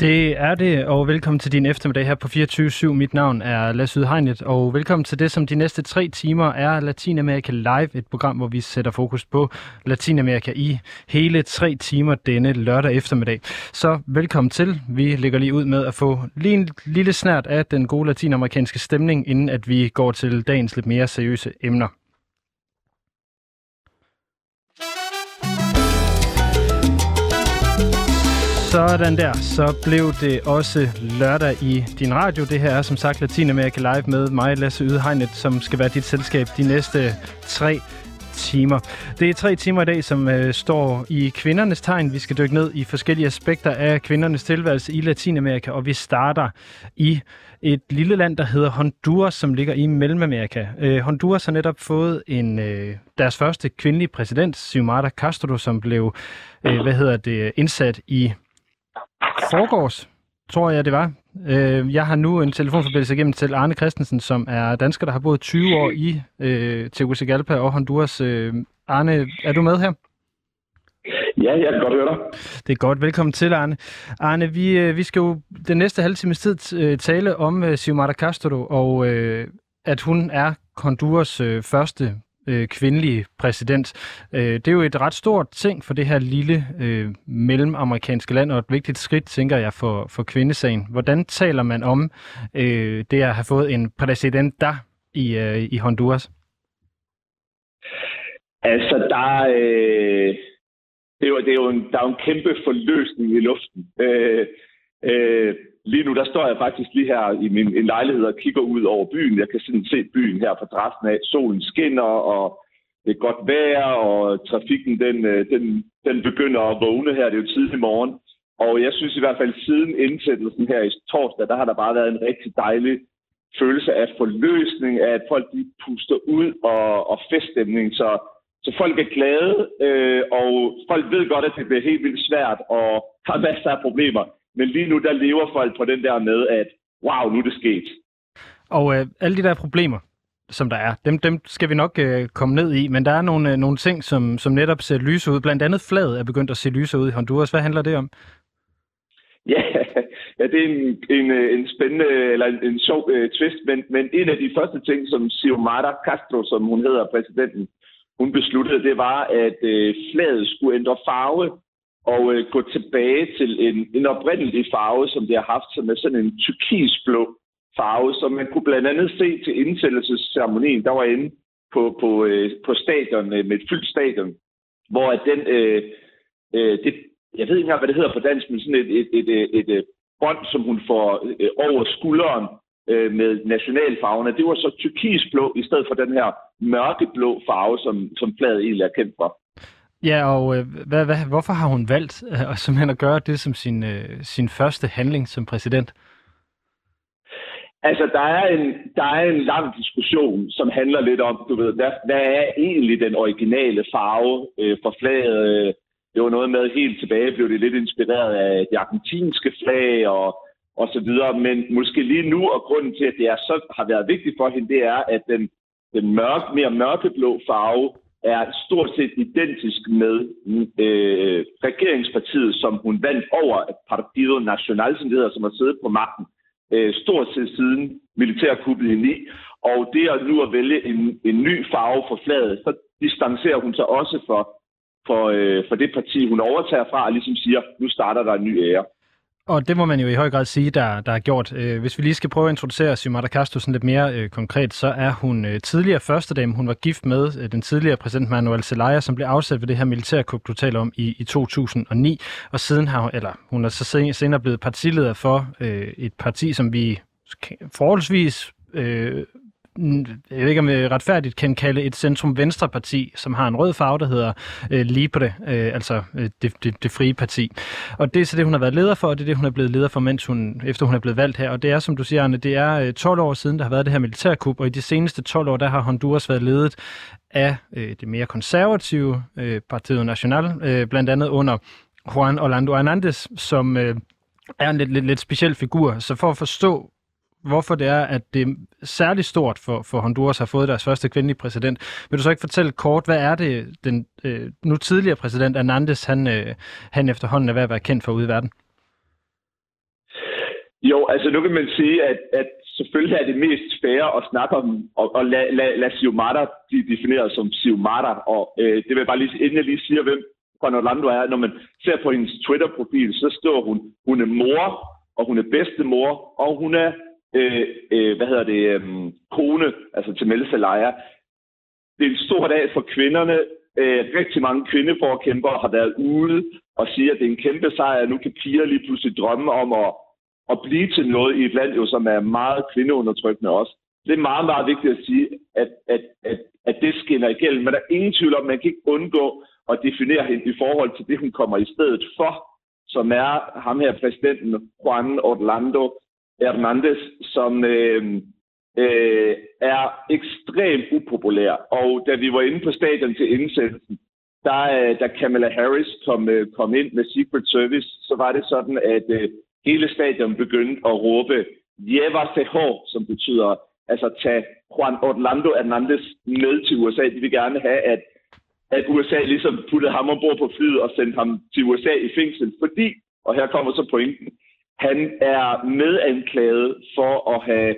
Det er det, og velkommen til din eftermiddag her på 24-7. Mit navn er Lasse Udhegnet, og velkommen til det, som de næste tre timer er Latinamerika Live, et program, hvor vi sætter fokus på Latinamerika i hele tre timer denne lørdag eftermiddag. Så velkommen til. Vi lægger lige ud med at få lige en lille snært af den gode latinamerikanske stemning, inden at vi går til dagens lidt mere seriøse emner. Sådan der, så blev det også lørdag i din radio. Det her er som sagt Latinamerika Live med mig, Lasse Ydehegnet, som skal være dit selskab de næste tre timer. Det er tre timer i dag, som øh, står i kvindernes tegn. Vi skal dykke ned i forskellige aspekter af kvindernes tilværelse i Latinamerika, og vi starter i et lille land, der hedder Honduras, som ligger i Mellemamerika. Øh, Honduras har netop fået en øh, deres første kvindelige præsident, Xiomara Castro, som blev øh, hvad hedder det, indsat i forgårs, tror jeg det var. Øh, jeg har nu en telefonforbindelse igennem til Arne Christensen, som er dansker, der har boet 20 år i øh, Tegucigalpa og Honduras. Øh, Arne, er du med her? Ja, jeg kan godt høre dig. Det er godt. Velkommen til, Arne. Arne, vi, øh, vi skal jo den næste halve times tid øh, tale om uh, Xiomara Castro, og øh, at hun er Honduras øh, første øh, kvindelige præsident. Øh, det er jo et ret stort ting for det her lille øh, mellemamerikanske land, og et vigtigt skridt, tænker jeg, for, for kvindesagen. Hvordan taler man om øh, det at have fået en præsident der i, øh, i Honduras? Altså, der, øh, det er jo, det er jo en, der er jo en kæmpe forløsning i luften. Øh, øh, Lige nu, der står jeg faktisk lige her i min en lejlighed og kigger ud over byen. Jeg kan sådan se byen her fra dræften af. Solen skinner, og det er godt vejr, og trafikken den, øh, den, den begynder at vågne her. Det er jo tidlig morgen. Og jeg synes i hvert fald, siden indsættelsen her i torsdag, der har der bare været en rigtig dejlig følelse af forløsning, af at folk de puster ud og, og feststemning. Så, så folk er glade, øh, og folk ved godt, at det bliver helt vildt svært og har masser af problemer. Men lige nu, der lever folk på den der med, at wow, nu er det sket. Og øh, alle de der problemer, som der er, dem, dem skal vi nok øh, komme ned i, men der er nogle, øh, nogle ting, som, som netop ser lyse ud. Blandt andet flaget er begyndt at se lyse ud i Honduras. Hvad handler det om? Ja, ja det er en, en, øh, en spændende, eller en, en sjov øh, twist, men, men en af de første ting, som Xiomara Castro, som hun hedder, præsidenten, hun besluttede, det var, at øh, flaget skulle ændre farve og øh, gå tilbage til en, en oprindelig farve, som det har haft, som er sådan en turkisblå farve, som man kunne blandt andet se til indsættelsesceremonien, der var inde på, på, øh, på stadion, øh, med et fyldt stadion, hvor at den, øh, øh, det, jeg ved ikke engang, hvad det hedder på dansk, men sådan et, et, et, et, et, øh, bånd, som hun får øh, over skulderen øh, med nationalfarverne, det var så turkisblå, i stedet for den her mørkeblå farve, som, som flaget egentlig er kendt for. Ja, og øh, hvad, hvad, hvorfor har hun valgt øh, simpelthen at gøre det som sin, øh, sin første handling som præsident? Altså, der er, en, der er en lang diskussion, som handler lidt om, du ved, hvad, hvad er egentlig den originale farve øh, for flaget? Det var noget med, helt tilbage blev det lidt inspireret af det argentinske flag og, og så videre. Men måske lige nu, og grunden til, at det er så, har været vigtigt for hende, det er, at den, den mørk, mere mørkeblå farve er stort set identisk med øh, regeringspartiet, som hun vandt over Partido Nacional, som det hedder, som har siddet på magten øh, stort set siden militærkuppet i 9. Og det at nu at vælge en, en ny farve for flaget, så distancerer hun sig også for, for, øh, for det parti, hun overtager fra, og ligesom siger, nu starter der en ny ære. Og det må man jo i høj grad sige, der, der er gjort. Øh, hvis vi lige skal prøve at introducere Xiomara Castro sådan lidt mere øh, konkret, så er hun øh, tidligere førstedame. Hun var gift med øh, den tidligere præsident Manuel Zelaya, som blev afsat ved det her militærkup, du taler om, i, i 2009. Og siden har hun, eller hun er så senere blevet partileder for øh, et parti, som vi forholdsvis øh, jeg ved ikke om jeg retfærdigt kan kalde et centrum-venstre-parti, som har en rød farve, der hedder øh, Libre, øh, altså øh, det, det, det frie parti. Og det er så det, hun har været leder for, og det er det, hun er blevet leder for, mens hun, efter hun er blevet valgt her. Og det er, som du siger, Arne, det er øh, 12 år siden, der har været det her militærkup, og i de seneste 12 år, der har Honduras været ledet af øh, det mere konservative øh, Partiet National, øh, blandt andet under Juan Orlando Hernandez, som øh, er en lidt, lidt, lidt speciel figur. Så for at forstå, hvorfor det er, at det er særligt stort for, for Honduras har fået deres første kvindelige præsident. Vil du så ikke fortælle kort, hvad er det, den øh, nu tidligere præsident Hernandez, han, øh, han efterhånden er ved at være kendt for ude i verden? Jo, altså nu kan man sige, at, at selvfølgelig er det mest fair at snakke om, og, og lade la, la Siumata blive defineret som Siumata, og øh, det vil jeg bare lige, inden jeg lige siger, hvem Juan Orlando er, når man ser på hendes Twitter-profil, så står hun, hun er mor, og hun er bedstemor, og hun er, øh, øh, hvad hedder det, øh, kone, altså til Melde Leia. Det er en stor dag for kvinderne. Øh, rigtig mange kvindeforkæmpere har været ude og siger, at det er en kæmpe sejr, nu kan piger lige pludselig drømme om at at blive til noget i et land, jo, som er meget kvindeundertrykkende også. Det er meget, meget vigtigt at sige, at, at, at, at det skinner igennem. Men der er ingen tvivl om, at man kan ikke undgå at definere hende i forhold til det, hun kommer i stedet for, som er ham her præsidenten Juan Orlando Hernandez, som øh, øh, er ekstremt upopulær. Og da vi var inde på stadion til indsendelsen, der, øh, da Kamala Harris kom, øh, kom ind med Secret Service, så var det sådan, at øh, hele stadion begyndte at råbe Jeva som betyder altså tage Juan Orlando Hernandez med til USA. De vil gerne have, at, at USA ligesom puttede ham ombord på flyet og sendte ham til USA i fængsel, fordi, og her kommer så pointen, han er medanklaget for at have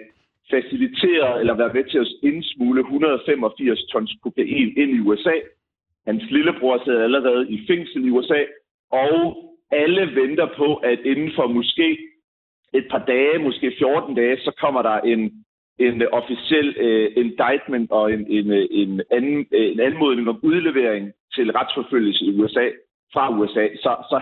faciliteret eller været med til at indsmule 185 tons kokain ind i USA. Hans lillebror sidder allerede i fængsel i USA, og alle venter på, at inden for måske et par dage, måske 14 dage, så kommer der en, en officiel uh, indictment og en, en, en, anden, en anmodning om udlevering til retsforfølgelse i USA fra USA. Så, så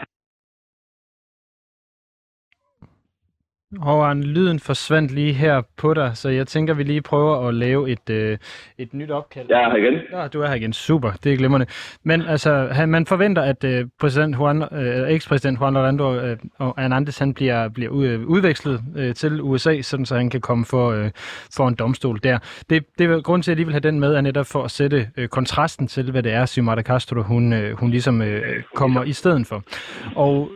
Håvard, lyden forsvandt lige her på dig, så jeg tænker, vi lige prøver at lave et, øh, et nyt opkald. Jeg er her igen. Ja, du er her igen. Super, det er glimrende. Men altså, han, man forventer, at øh, præsident Juan, øh, ekspræsident Juan Orlando øh, og Hernandez, han bliver, bliver udvekslet øh, til USA, sådan så han kan komme for, øh, for en domstol der. Det, det er grund til, at jeg lige vil have den med, er netop for at sætte øh, kontrasten til, hvad det er, Xiomara Castro, hun, øh, hun ligesom øh, kommer i stedet for. Og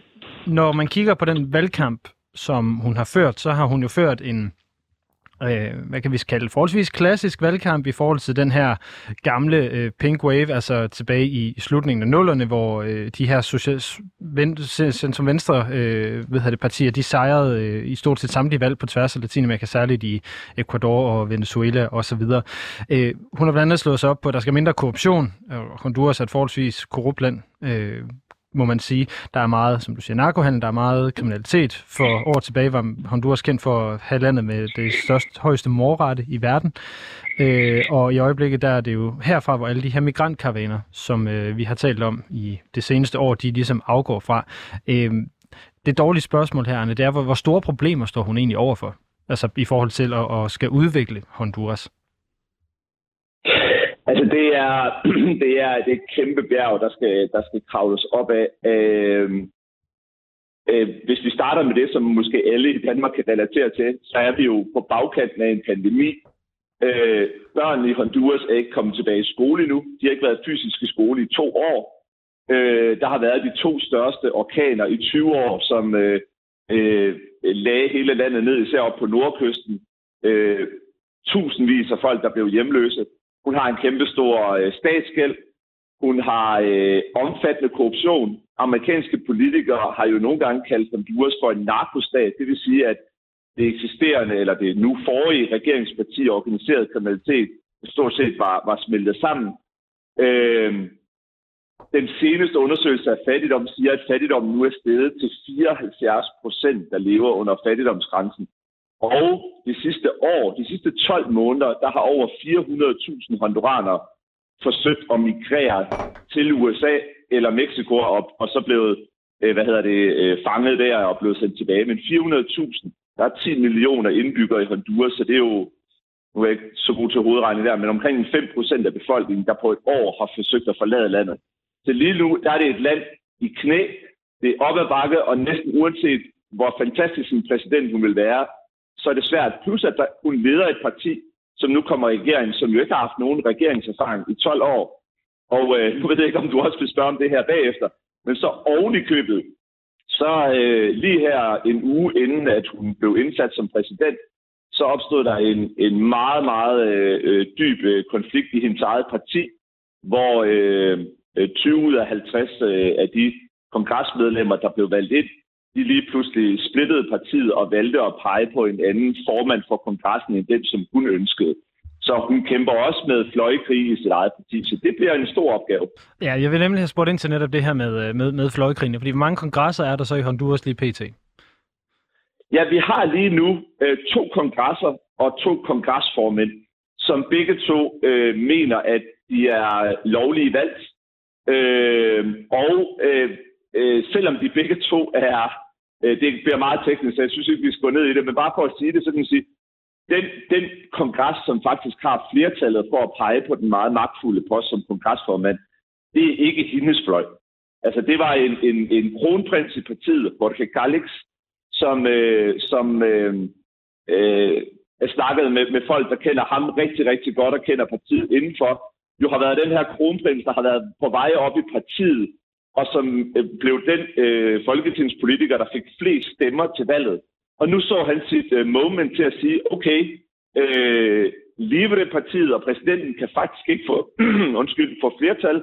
når man kigger på den valgkamp, som hun har ført, så har hun jo ført en, øh, hvad kan vi kalde forholdsvis klassisk valgkamp i forhold til den her gamle øh, pink wave, altså tilbage i, i slutningen af nullerne, hvor øh, de her social, som venstre øh, ved det, partier, de sejrede øh, i stort set samtlige valg på tværs af Latinamerika, særligt i Ecuador og Venezuela osv. Øh, hun har blandt andet slået sig op på, at der skal mindre korruption. Honduras er et forholdsvis korrupt land. Øh, må man sige. Der er meget, som du siger, narkohandel, der er meget kriminalitet. For år tilbage var Honduras kendt for at have landet med det største, højeste morrette i verden. Øh, og i øjeblikket der er det jo herfra, hvor alle de her migrantkaravaner, som øh, vi har talt om i det seneste år, de ligesom afgår fra. Øh, det dårlige spørgsmål her, Anne, det er, hvor, hvor store problemer står hun egentlig overfor? Altså i forhold til at, at skal udvikle Honduras? Altså, det er, det er, det er et kæmpe bjerg, der skal, der skal kravles op af. Øh, øh, hvis vi starter med det, som måske alle i Danmark kan relatere til, så er vi jo på bagkanten af en pandemi. Øh, børn i Honduras er ikke kommet tilbage i skole nu. De har ikke været fysisk i skole i to år. Øh, der har været de to største orkaner i 20 år, som øh, øh, lagde hele landet ned, især op på nordkysten. Øh, tusindvis af folk, der blev hjemløse. Hun har en kæmpestor øh, statsgæld. Hun har øh, omfattende korruption. Amerikanske politikere har jo nogle gange kaldt Honduras for en narkostat. Det vil sige, at det eksisterende, eller det nu forrige regeringsparti organiseret kriminalitet, stort set var, var smeltet sammen. Øh, den seneste undersøgelse af fattigdom siger, at fattigdommen nu er steget til 74 procent, der lever under fattigdomsgrænsen. Og de sidste år, de sidste 12 måneder, der har over 400.000 honduranere forsøgt at migrere til USA eller Mexico og, og så blevet øh, hvad hedder det, øh, fanget der og blevet sendt tilbage. Men 400.000, der er 10 millioner indbyggere i Honduras, så det er jo, nu er jeg ikke så god til hovedregning der, men omkring 5 procent af befolkningen, der på et år har forsøgt at forlade landet. Så lige nu, der er det et land i knæ, det er op ad bakke, og næsten uanset hvor fantastisk en præsident hun vil være, så er det svært. Plus at der, hun leder et parti, som nu kommer i regering, som jo ikke har haft nogen regeringserfaring i 12 år. Og øh, nu ved jeg ikke, om du også vil spørge om det her bagefter, men så oven i købet, så øh, lige her en uge inden, at hun blev indsat som præsident, så opstod der en, en meget, meget øh, øh dyb øh, konflikt i hendes eget parti, hvor øh, øh 20 ud af 50 øh, af de kongresmedlemmer, der blev valgt ind, de lige pludselig splittede partiet og valgte at pege på en anden formand for kongressen end den, som hun ønskede. Så hun kæmper også med fløjkrig i sit eget parti, så det bliver en stor opgave. Ja, jeg vil nemlig have spurgt ind til netop det her med, med, med fløjkrigene, fordi hvor mange kongresser er der så i Honduras lige pt? Ja, vi har lige nu øh, to kongresser og to kongresformænd, som begge to øh, mener, at de er lovlige valgt. Øh, og øh, øh, selvom de begge to er, øh, Øh, det bliver meget teknisk, så jeg synes ikke, vi skal gå ned i det, men bare for at sige det, så kan man sige, den, den kongres, som faktisk har flertallet for at pege på den meget magtfulde post som kongresformand, det er ikke hendes fløj. Altså, det var en, en, en kronprins i partiet, Jorge Calix, som, øh, som øh, øh, snakkede med, med folk, der kender ham rigtig, rigtig godt og kender partiet indenfor, jo har været den her kronprins, der har været på vej op i partiet, og som øh, blev den øh, folketingspolitiker, der fik flest stemmer til valget. Og nu så han sit øh, moment til at sige, okay, øh, Livre-partiet og præsidenten kan faktisk ikke få, undskyld, få flertal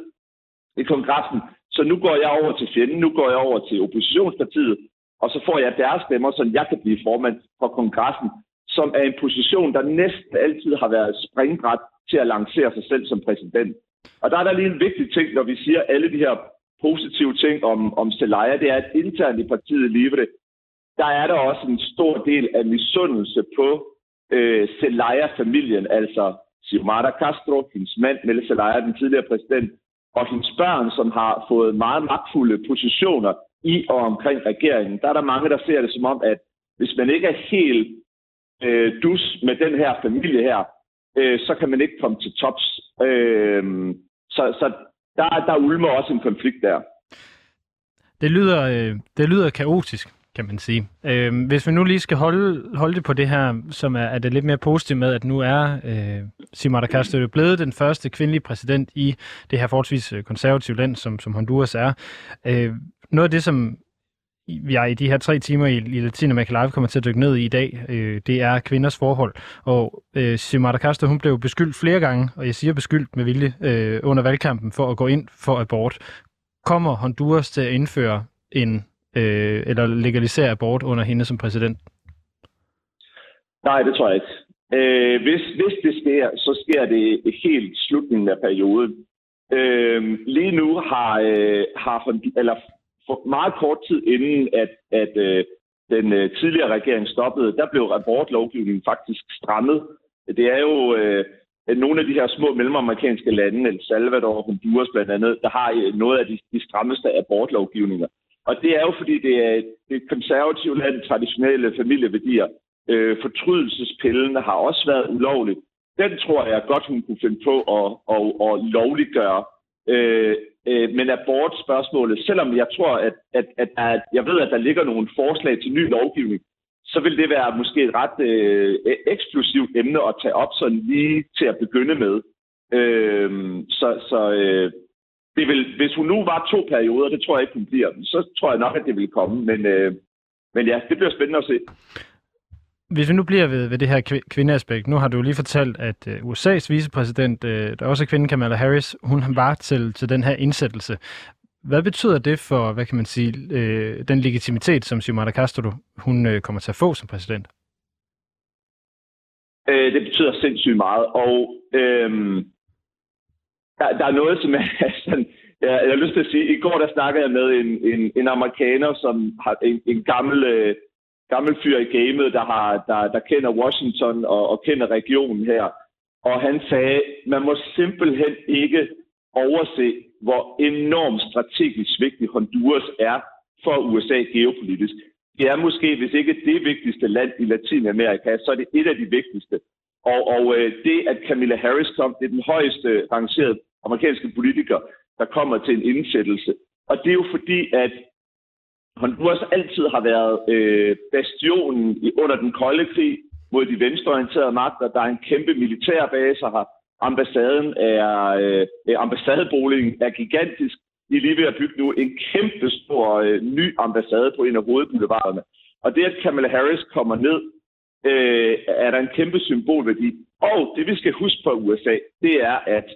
i kongressen, så nu går jeg over til fjenden, nu går jeg over til oppositionspartiet, og så får jeg deres stemmer, så jeg kan blive formand for kongressen, som er en position, der næsten altid har været springbræt til at lancere sig selv som præsident. Og der er der lige en vigtig ting, når vi siger alle de her positive ting om, om Zelaya, det er, at internt i partiet Livre, der er der også en stor del af misundelse på øh, Zelaya-familien, altså Xiomara Castro, hendes mand, Melle Zelaya, den tidligere præsident, og hendes børn, som har fået meget magtfulde positioner i og omkring regeringen. Der er der mange, der ser det som om, at hvis man ikke er helt øh, dus med den her familie her, øh, så kan man ikke komme til tops. Øh, så så der, der ulmer også en konflikt der. Det lyder, øh, det lyder kaotisk, kan man sige. Øh, hvis vi nu lige skal holde, holde det på det her, som er, er det lidt mere positivt med, at nu er øh, Simara Castro blevet den første kvindelige præsident i det her forholdsvis øh, konservative land, som, som Honduras er. Øh, noget af det, som jeg i de her tre timer i, i Latinamerika Live kommer til at dykke ned i i dag, øh, det er kvinders forhold. Og øh, Xiomara Castro, hun blev beskyldt flere gange, og jeg siger beskyldt med vilje, øh, under valgkampen for at gå ind for abort. Kommer Honduras til at indføre en, øh, eller legalisere abort under hende som præsident? Nej, det tror jeg ikke. Øh, hvis, hvis det sker, så sker det helt slutningen af perioden. Øh, lige nu har, øh, har eller for meget kort tid inden, at, at øh, den øh, tidligere regering stoppede, der blev abortlovgivningen faktisk strammet. Det er jo øh, nogle af de her små mellemamerikanske lande, El Salvador, Honduras blandt andet, der har øh, noget af de, de strammeste abortlovgivninger. Og det er jo fordi, det er et konservativt land, traditionelle familieværdier. Øh, fortrydelsespillen har også været ulovligt. Den tror jeg godt, hun kunne finde på at, at, at lovliggøre. Øh, Øh, men abortspørgsmålet, selvom jeg tror, at, at, at, at jeg ved, at der ligger nogle forslag til ny lovgivning, så vil det være måske et ret øh, e- eksklusivt emne at tage op sådan lige til at begynde med. Øh, så så øh, det vil, hvis hun nu var to perioder, det tror jeg ikke, hun bliver, så tror jeg nok, at det vil komme. Men, øh, men ja, det bliver spændende at se. Hvis vi nu bliver ved, ved det her kvindeaspekt, nu har du lige fortalt, at øh, USA's vicepræsident, øh, der også er kvinde, Kamala Harris, hun var til, til den her indsættelse. Hvad betyder det for, hvad kan man sige, øh, den legitimitet, som Xiomara Castro hun øh, kommer til at få som præsident? Øh, det betyder sindssygt meget, og øh, der, der er noget, som er sådan, jeg, jeg har lyst til at sige, i går der snakkede jeg med en, en, en amerikaner, som har en, en gammel øh, gammel fyr i gamet, der, har, der, der kender Washington og, og kender regionen her. Og han sagde, man må simpelthen ikke overse, hvor enormt strategisk vigtig Honduras er for USA geopolitisk. Det er måske, hvis ikke det vigtigste land i Latinamerika, så er det et af de vigtigste. Og, og øh, det, at Camilla Harris kom, det er den højeste rangerede amerikanske politiker, der kommer til en indsættelse. Og det er jo fordi, at Honduras altid har været øh, bastionen i, under den kolde krig mod de venstreorienterede magter. Der er en kæmpe militærbase her. Ambassaden er, øh, øh ambassadeboligen er gigantisk. De er lige ved at bygge nu en kæmpe stor øh, ny ambassade på en af hovedboulevarderne. Og det, at Kamala Harris kommer ned, øh, er der en kæmpe symbolværdi. Og det, vi skal huske på USA, det er, at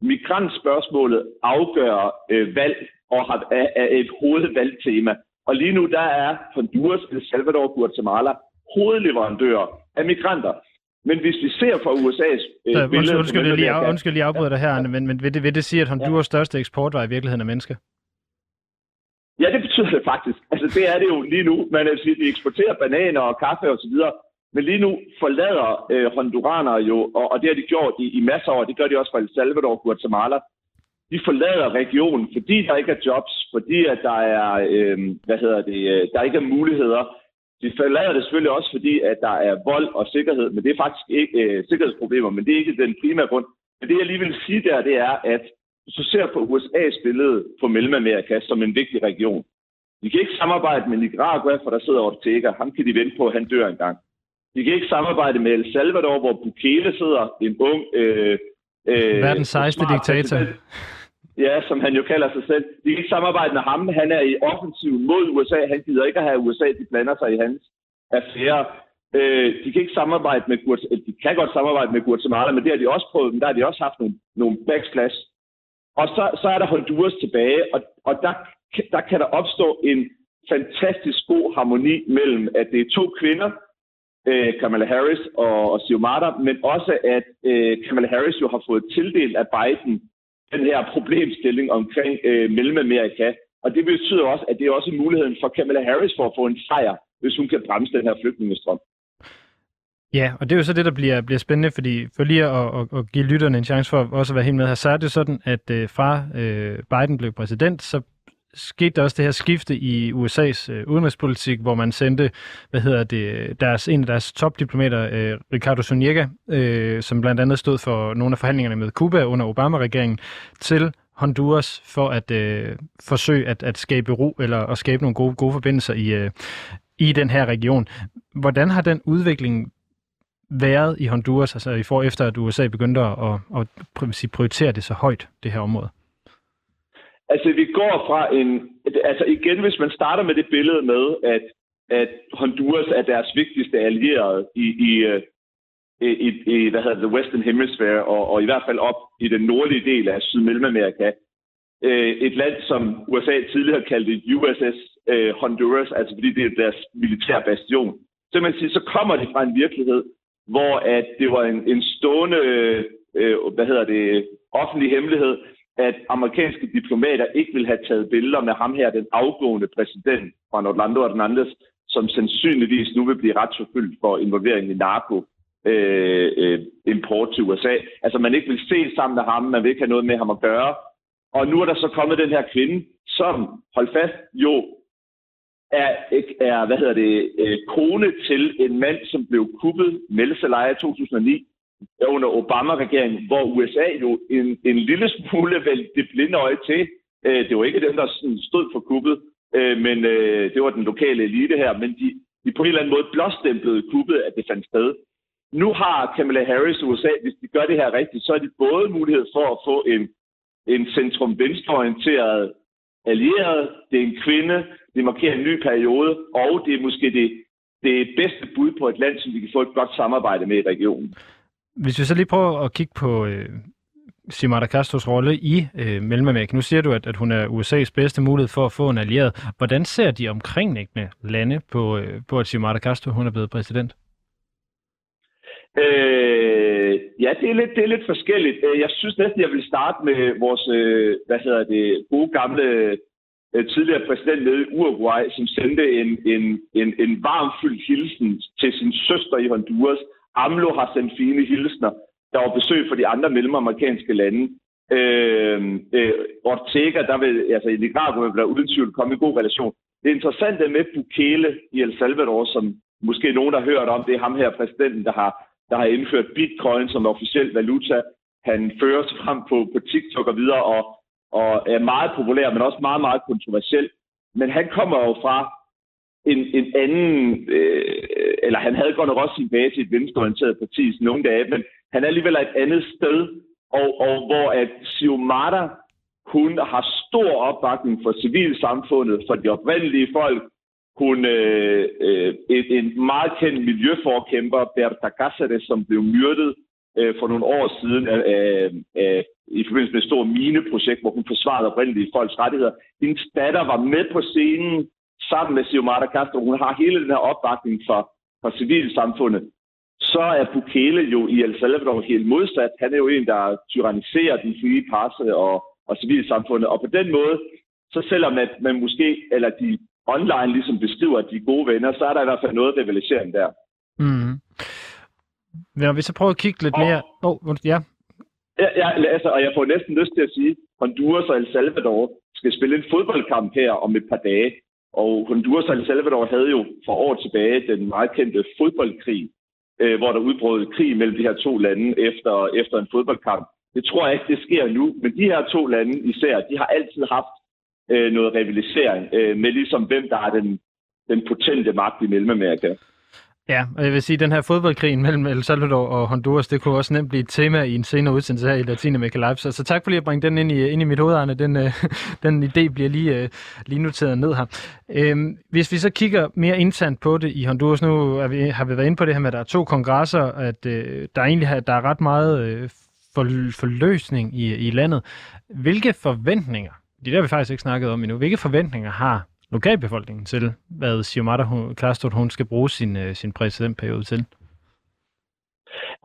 migrantspørgsmålet afgør øh, valg og har, er, er et hovedvalgtema og lige nu, der er Honduras, El Salvador og Guatemala hovedleverandører af migranter. Men hvis vi ser fra USA's øh, billede... Undskyld, undskyld, lige, af, undskyld lige afbryder ja. dig her, men, men vil, det, vil det sige, at Honduras ja. største eksportvej i virkeligheden er mennesker? Ja, det betyder det faktisk. Altså, det er det jo lige nu. Man at de eksporterer bananer og kaffe og så videre. Men lige nu forlader øh, honduranere jo, og, og det har de gjort i, i masser af år, det gør de også fra El Salvador og Guatemala, de forlader regionen, fordi der ikke er jobs, fordi at der er, øh, hvad hedder det, øh, der ikke er muligheder. De forlader det selvfølgelig også, fordi at der er vold og sikkerhed, men det er faktisk ikke øh, sikkerhedsproblemer, men det er ikke den primære grund. Men det jeg lige vil sige der, det er, at hvis du ser på USA's billede på Mellemamerika som en vigtig region, de kan ikke samarbejde med Nicaragua, for der sidder Ortega. Ham kan de vente på, at han dør engang. De kan ikke samarbejde med El Salvador, hvor Bukele sidder, en ung... Øh, øh, Verdens sejste diktator. Ja, som han jo kalder sig selv. De kan ikke samarbejde med ham. Han er i offensiv mod USA. Han gider ikke at have USA, de blander sig i hans affære. Øh, de kan ikke samarbejde med Guatemala. De kan godt samarbejde med Guatemala, men det har de også prøvet. Men der har de også haft nogle, nogle backslash. Og så, så er der Honduras tilbage, og, og der, der kan der opstå en fantastisk god harmoni mellem, at det er to kvinder, øh, Kamala Harris og, og Xiomara, men også at øh, Kamala Harris jo har fået tildelt af Biden den her problemstilling omkring øh, Mellemamerika. Og det betyder også, at det er også muligheden for Kamala Harris for at få en sejr, hvis hun kan bremse den her flygtningestrøm. Ja, og det er jo så det, der bliver, bliver spændende, fordi for lige at, at, at give lytterne en chance for også at være helt med her, så er det sådan, at øh, fra øh, Biden blev præsident, så skete der også det her skifte i USA's øh, udenrigspolitik, hvor man sendte, hvad hedder det, deres, en af deres topdiplomater, øh, Ricardo Suniega, øh, som blandt andet stod for nogle af forhandlingerne med Cuba under Obama-regeringen, til Honduras for at øh, forsøge at, at skabe ro eller at skabe nogle gode, gode forbindelser i, øh, i den her region. Hvordan har den udvikling været i Honduras, altså i for efter at USA begyndte at, at, at prioritere det så højt, det her område? Altså, vi går fra en... Altså igen, hvis man starter med det billede med, at, at Honduras er deres vigtigste allierede i, i, øh, i, i hvad hedder det, the Western Hemisphere, og, og i hvert fald op i den nordlige del af Sydmellemamerika. Øh, et land, som USA tidligere kaldte USS øh, Honduras, altså fordi det er deres militære bastion. Så man siger, så kommer det fra en virkelighed, hvor at det var en, en stående, øh, øh hvad hedder det, offentlig hemmelighed, at amerikanske diplomater ikke vil have taget billeder med ham her, den afgående præsident Juan Orlando Hernandez, som sandsynligvis nu vil blive retsforfyldt for involvering i narko øh, øh, import til USA. Altså man ikke vil se sammen med ham, man vil ikke have noget med ham at gøre. Og nu er der så kommet den her kvinde, som, hold fast, jo er, er hvad hedder det, øh, kone til en mand, som blev kuppet, Melde i 2009, under Obama-regeringen, hvor USA jo en, en lille smule vel det blinde øje til. Øh, det var ikke dem, der sådan stod for kuppet, øh, men øh, det var den lokale elite her, men de, de på en eller anden måde blåstemplede kuppet, at det fandt sted. Nu har Kamala Harris i USA, hvis de gør det her rigtigt, så er de både mulighed for at få en, en centrum-venstreorienteret allieret, det er en kvinde, det markerer en ny periode, og det er måske det, det bedste bud på et land, som vi kan få et godt samarbejde med i regionen. Hvis vi så lige prøver at kigge på øh, Simara Castros rolle i øh, Mellemamerika. Nu siger du, at, at hun er USA's bedste mulighed for at få en allieret. Hvordan ser de omkringliggende lande på, øh, på at Simara Castro hun er blevet præsident? Øh, ja, det er, lidt, det er lidt forskelligt. Øh, jeg synes næsten, jeg vil starte med vores øh, hvad hedder det, gode gamle øh, tidligere præsident nede i Uruguay, som sendte en, en, en, en varmfyldt hilsen til sin søster i Honduras, AMLO har sendt fine hilsner. Der var besøg for de andre mellemamerikanske lande. Øh, øh, Ortega, der vil, altså i Nicaragua, vil der uden tvivl komme i god relation. Det interessante med Bukele i El Salvador, som måske nogen har hørt om, det er ham her, præsidenten, der har, der har indført bitcoin som officiel valuta. Han fører sig frem på, på TikTok og videre, og, og er meget populær, men også meget, meget kontroversiel. Men han kommer jo fra en, en anden, øh, eller han havde godt nok også sin base i et venstreorienteret parti nogle dage, men han er alligevel et andet sted, og, og hvor at Siomata, hun har stor opbakning for civilsamfundet, for de oprindelige folk. Hun øh, øh, en, en meget kendt miljøforkæmper, Berta Cáceres, som blev myrdet øh, for nogle år siden øh, øh, i forbindelse med et stort mineprojekt, hvor hun forsvarede oprindelige folks rettigheder. Hendes datter var med på scenen sammen med Xiomara Castro, hun har hele den her opbakning fra, fra civilsamfundet, så er Bukele jo i El Salvador helt modsat. Han er jo en, der tyranniserer den frie presse og, og civilsamfundet. Og på den måde, så selvom at man måske, eller de online ligesom beskriver, at de er gode venner, så er der i hvert fald noget rivalisering der. Mm. Når vi så prøver at kigge lidt og, mere... Oh, ja. Ja, ja altså, og jeg får næsten lyst til at sige, Honduras og El Salvador skal spille en fodboldkamp her om et par dage. Og Honduras og El Salvador havde jo for år tilbage den meget kendte fodboldkrig, øh, hvor der udbrød krig mellem de her to lande efter, efter en fodboldkamp. Det tror jeg ikke, det sker nu, men de her to lande især, de har altid haft øh, noget rivalisering øh, med ligesom hvem der har den, den potente magt i Mellemamerika. Ja, og jeg vil sige, at den her fodboldkrigen mellem El Salvador og Honduras, det kunne også nemt blive et tema i en senere udsendelse her i Latinamerika Live. Så, så tak for lige at bringe den ind i, ind i mit hoved, Arne. Den, øh, den idé bliver lige, øh, lige noteret ned her. Øhm, hvis vi så kigger mere internt på det i Honduras, nu er vi, har vi været inde på det her med, at der er to kongresser, at øh, der, egentlig egentlig, der er ret meget øh, for, forløsning i, i landet. Hvilke forventninger, det er der vi faktisk ikke snakket om endnu, hvilke forventninger har lokalbefolkningen til, hvad Siomata Klarstrup hun skal bruge sin, øh, sin præsidentperiode til?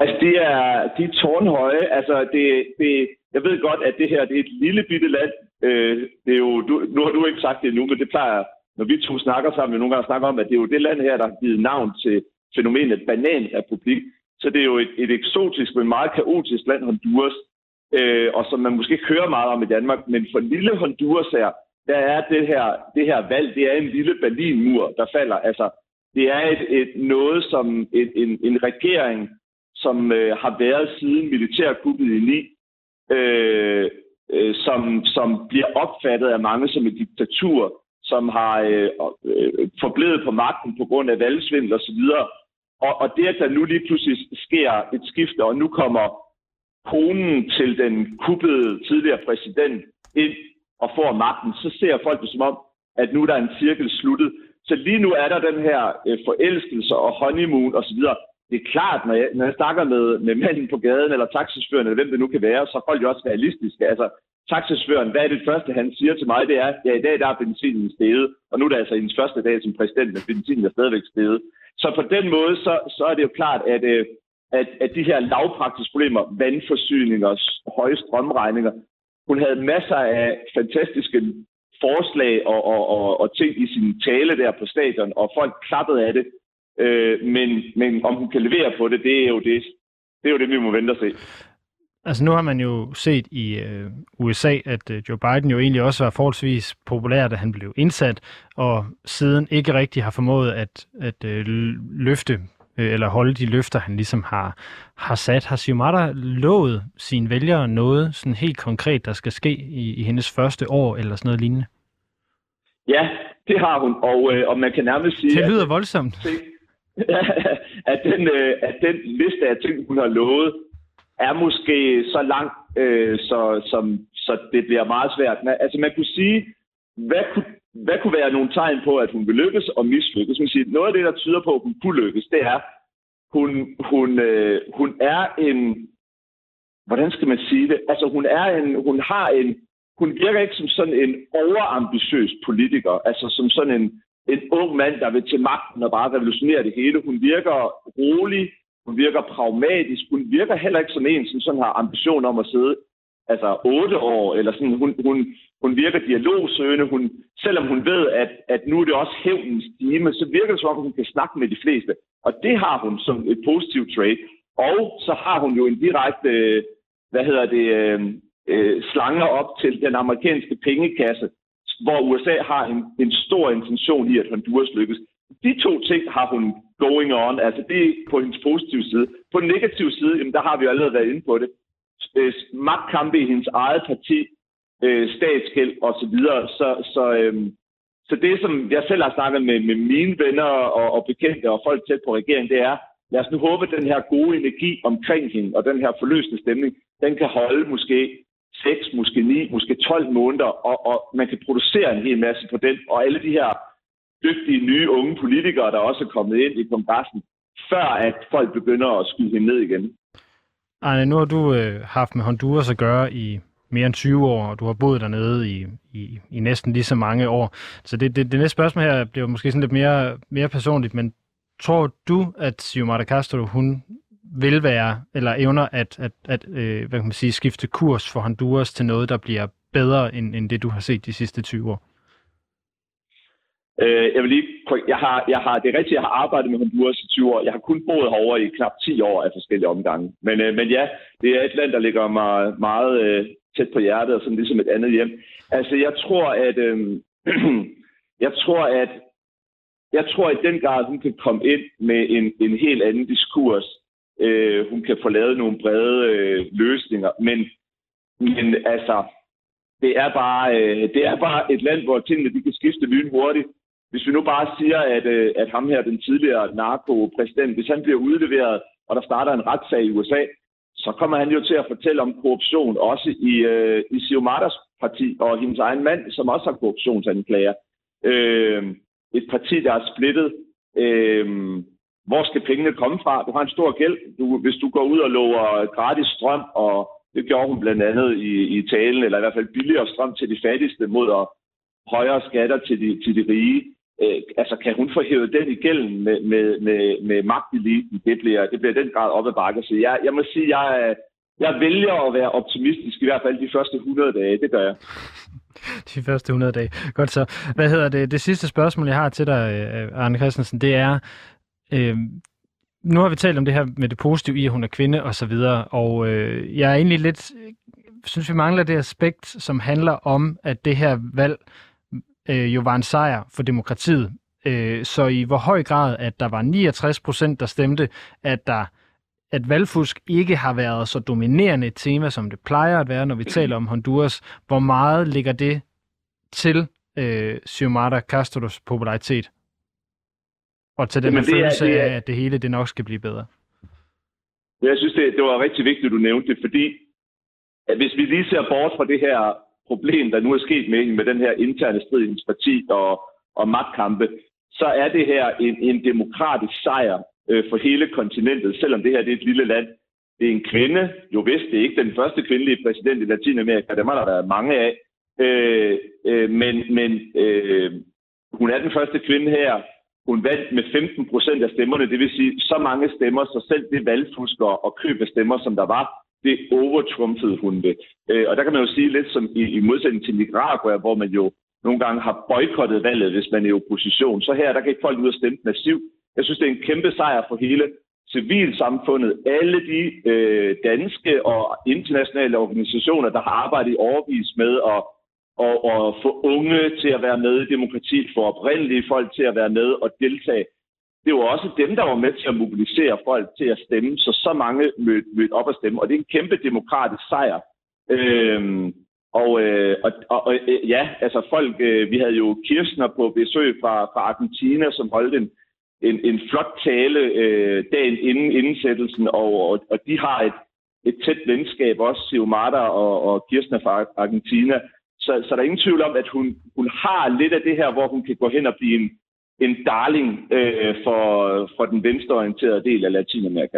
Altså, det er, de er tårnhøje. Altså, det, det, jeg ved godt, at det her det er et lille bitte land. Øh, det er jo, du, nu har du ikke sagt det nu, men det plejer, når vi to snakker sammen, vi nogle gange snakker om, at det er jo det land her, der har givet navn til fænomenet bananrepublik. Så det er jo et, et eksotisk, men meget kaotisk land, Honduras, øh, og som man måske ikke hører meget om i Danmark. Men for lille Honduras her, der er det her, det her valg, det er en lille Berlinmur, der falder. Altså, det er et, et noget, som et, en, en regering, som øh, har været siden militærkuppet i 9, øh, øh, som, som bliver opfattet af mange som et diktatur, som har øh, øh, forblevet på magten på grund af valgsvindel osv. Og, og det, at der nu lige pludselig sker et skifte, og nu kommer konen til den kuppede tidligere præsident ind og får magten, så ser folk det som om, at nu der er en cirkel sluttet. Så lige nu er der den her øh, forelskelse og honeymoon osv. Det er klart, når jeg, når jeg snakker med, med manden på gaden, eller taxichaufføren, eller hvem det nu kan være, så folk jo også realistiske. Altså, taxichaufføren, hvad er det første, han siger til mig, det er, ja, i dag der er benzinen steget, og nu er det altså hendes første dag som præsident, men benzinen er stadigvæk steget. Så på den måde, så, så er det jo klart, at, øh, at, at de her lavpraktiske problemer, vandforsyninger, høje strømregninger, hun havde masser af fantastiske forslag og, og, og, og ting i sin tale der på stadion, og folk klappede af det. Øh, men, men om hun kan levere på det, det er jo det, det, er jo det vi må vente og se. Altså nu har man jo set i øh, USA, at øh, Joe Biden jo egentlig også var forholdsvis populær, da han blev indsat, og siden ikke rigtig har formået at, at øh, løfte øh, eller holde de løfter, han ligesom har, har sat. Har Xiomara lovet sine vælgere noget sådan helt konkret, der skal ske i, i hendes første år, eller sådan noget lignende? Ja, det har hun, og, øh, og man kan nærmest sige... Det lyder at, voldsomt. at, den, øh, at den liste af ting, hun har lovet, er måske så lang, øh, så, som, så det bliver meget svært. Men, altså man kunne sige, hvad kunne hvad kunne være nogle tegn på, at hun vil lykkes og mislykkes? Man siger, noget af det, der tyder på, at hun kunne lykkes, det er, hun, hun, øh, hun er en, hvordan skal man sige det? Altså hun er en, hun har en, hun virker ikke som sådan en overambitiøs politiker, altså som sådan en, en ung mand, der vil til magten og bare revolutionere det hele. Hun virker rolig, hun virker pragmatisk, hun virker heller ikke som en, som sådan har ambition om at sidde altså otte år, eller sådan, hun, hun, hun virker dialogsøgende. Hun, selvom hun ved, at, at nu er det også hævnens time, så virker det som om, hun kan snakke med de fleste. Og det har hun som et positivt trait. Og så har hun jo en direkte, hvad hedder det, øh, øh, slanger op til den amerikanske pengekasse, hvor USA har en, en stor intention i, at Honduras lykkes. De to ting har hun going on, altså det er på hendes positive side. På den negative side, jamen der har vi jo allerede været inde på det. Øh, magtkampe i hendes eget parti, øh, statsgæld osv. Så, så, så, øh, så det, som jeg selv har snakket med, med mine venner og, og bekendte og folk tæt på regeringen, det er, lad os nu håbe, at den her gode energi omkring hende og den her forløsende stemning, den kan holde måske 6, måske 9, måske 12 måneder, og, og man kan producere en hel masse på den, og alle de her dygtige nye unge politikere, der også er kommet ind i kongressen, før at folk begynder at skyde hende ned igen. Arne, nu har du øh, haft med Honduras at gøre i mere end 20 år, og du har boet dernede i, i, i næsten lige så mange år. Så det, det, det næste spørgsmål her bliver måske sådan lidt mere, mere personligt, men tror du, at Xiomara Castro, hun vil være, eller evner at, at, at øh, hvad kan man sige, skifte kurs for Honduras til noget, der bliver bedre end, end det, du har set de sidste 20 år? Øh, jeg vil lige, jeg har, jeg har, det er rigtigt, jeg har arbejdet med Honduras i 20 år. Jeg har kun boet herovre i knap 10 år af forskellige omgange. Men, øh, men ja, det er et land, der ligger mig meget øh, tæt på hjertet, og sådan ligesom et andet hjem. Altså, jeg tror, at, øh, jeg tror, at, jeg tror, at i den grad, hun kan komme ind med en, en helt anden diskurs. Øh, hun kan få lavet nogle brede øh, løsninger. Men, men altså, det er, bare, øh, det er bare et land, hvor tingene de kan skifte lynhurtigt. Hvis vi nu bare siger, at, øh, at ham her, den tidligere narko-præsident, hvis han bliver udleveret, og der starter en retssag i USA, så kommer han jo til at fortælle om korruption, også i, øh, i Siomatas parti, og hendes egen mand, som også har korruptionsanklager. Øh, et parti, der er splittet. Øh, hvor skal pengene komme fra? Du har en stor gæld. Du, hvis du går ud og lover gratis strøm, og det gjorde hun blandt andet i, i talen, eller i hvert fald billigere strøm til de fattigste mod at højere skatter til de, til de rige, øh, altså kan hun få hævet den igennem med, med, med, med magteliten? Det bliver, det bliver den grad op ad bakke. Så jeg, jeg må sige, jeg, jeg vælger at være optimistisk, i hvert fald de første 100 dage. Det gør jeg. De første 100 dage. Godt så. Hvad hedder det? Det sidste spørgsmål, jeg har til dig, øh, Arne Christensen, det er, øh, nu har vi talt om det her med det positive i, at hun er kvinde og så videre, og øh, jeg er egentlig lidt, synes vi mangler det aspekt, som handler om, at det her valg øh, jo var en sejr for demokratiet. Øh, så i hvor høj grad, at der var 69 procent, der stemte, at der at valgfusk ikke har været så dominerende et tema, som det plejer at være, når vi taler om Honduras. Hvor meget ligger det til øh, Xiomara Castros popularitet? Og til den følelse er, det er... af, at det hele det nok skal blive bedre. Jeg synes, det, det var rigtig vigtigt, at du nævnte det, fordi at hvis vi lige ser bort fra det her problem, der nu er sket med, med den her interne strid i parti og, og magtkampe, så er det her en, en demokratisk sejr øh, for hele kontinentet, selvom det her det er et lille land. Det er en kvinde, jo vist, det er ikke den første kvindelige præsident i Latinamerika, dem har der været mange af, øh, øh, men, men øh, hun er den første kvinde her. Hun vandt med 15 procent af stemmerne, det vil sige så mange stemmer, så selv det valgfusker og køb af stemmer, som der var, det overtrumfede hun det. Øh, og der kan man jo sige lidt som i, i modsætning til Nicaragua, hvor man jo nogle gange har boykottet valget, hvis man er i opposition. Så her, der kan ikke folk ud og stemme massivt. Jeg synes, det er en kæmpe sejr for hele civilsamfundet. Alle de øh, danske og internationale organisationer, der har arbejdet i overvis med at og, og få unge til at være med i demokrati, få oprindelige folk til at være med og deltage det var også dem, der var med til at mobilisere folk til at stemme, så så mange mødte mød op og stemme, og det er en kæmpe demokratisk sejr. Øhm, og, øh, og, og og øh, ja, altså folk, øh, vi havde jo Kirchner på besøg fra, fra Argentina, som holdt en, en, en flot tale øh, dagen inden indsættelsen, og, og, og de har et, et tæt venskab, også Xiomara og, og Kirchner fra Argentina. Så, så der er ingen tvivl om, at hun, hun har lidt af det her, hvor hun kan gå hen og blive en, en darling øh, for, for den venstreorienterede del af Latinamerika.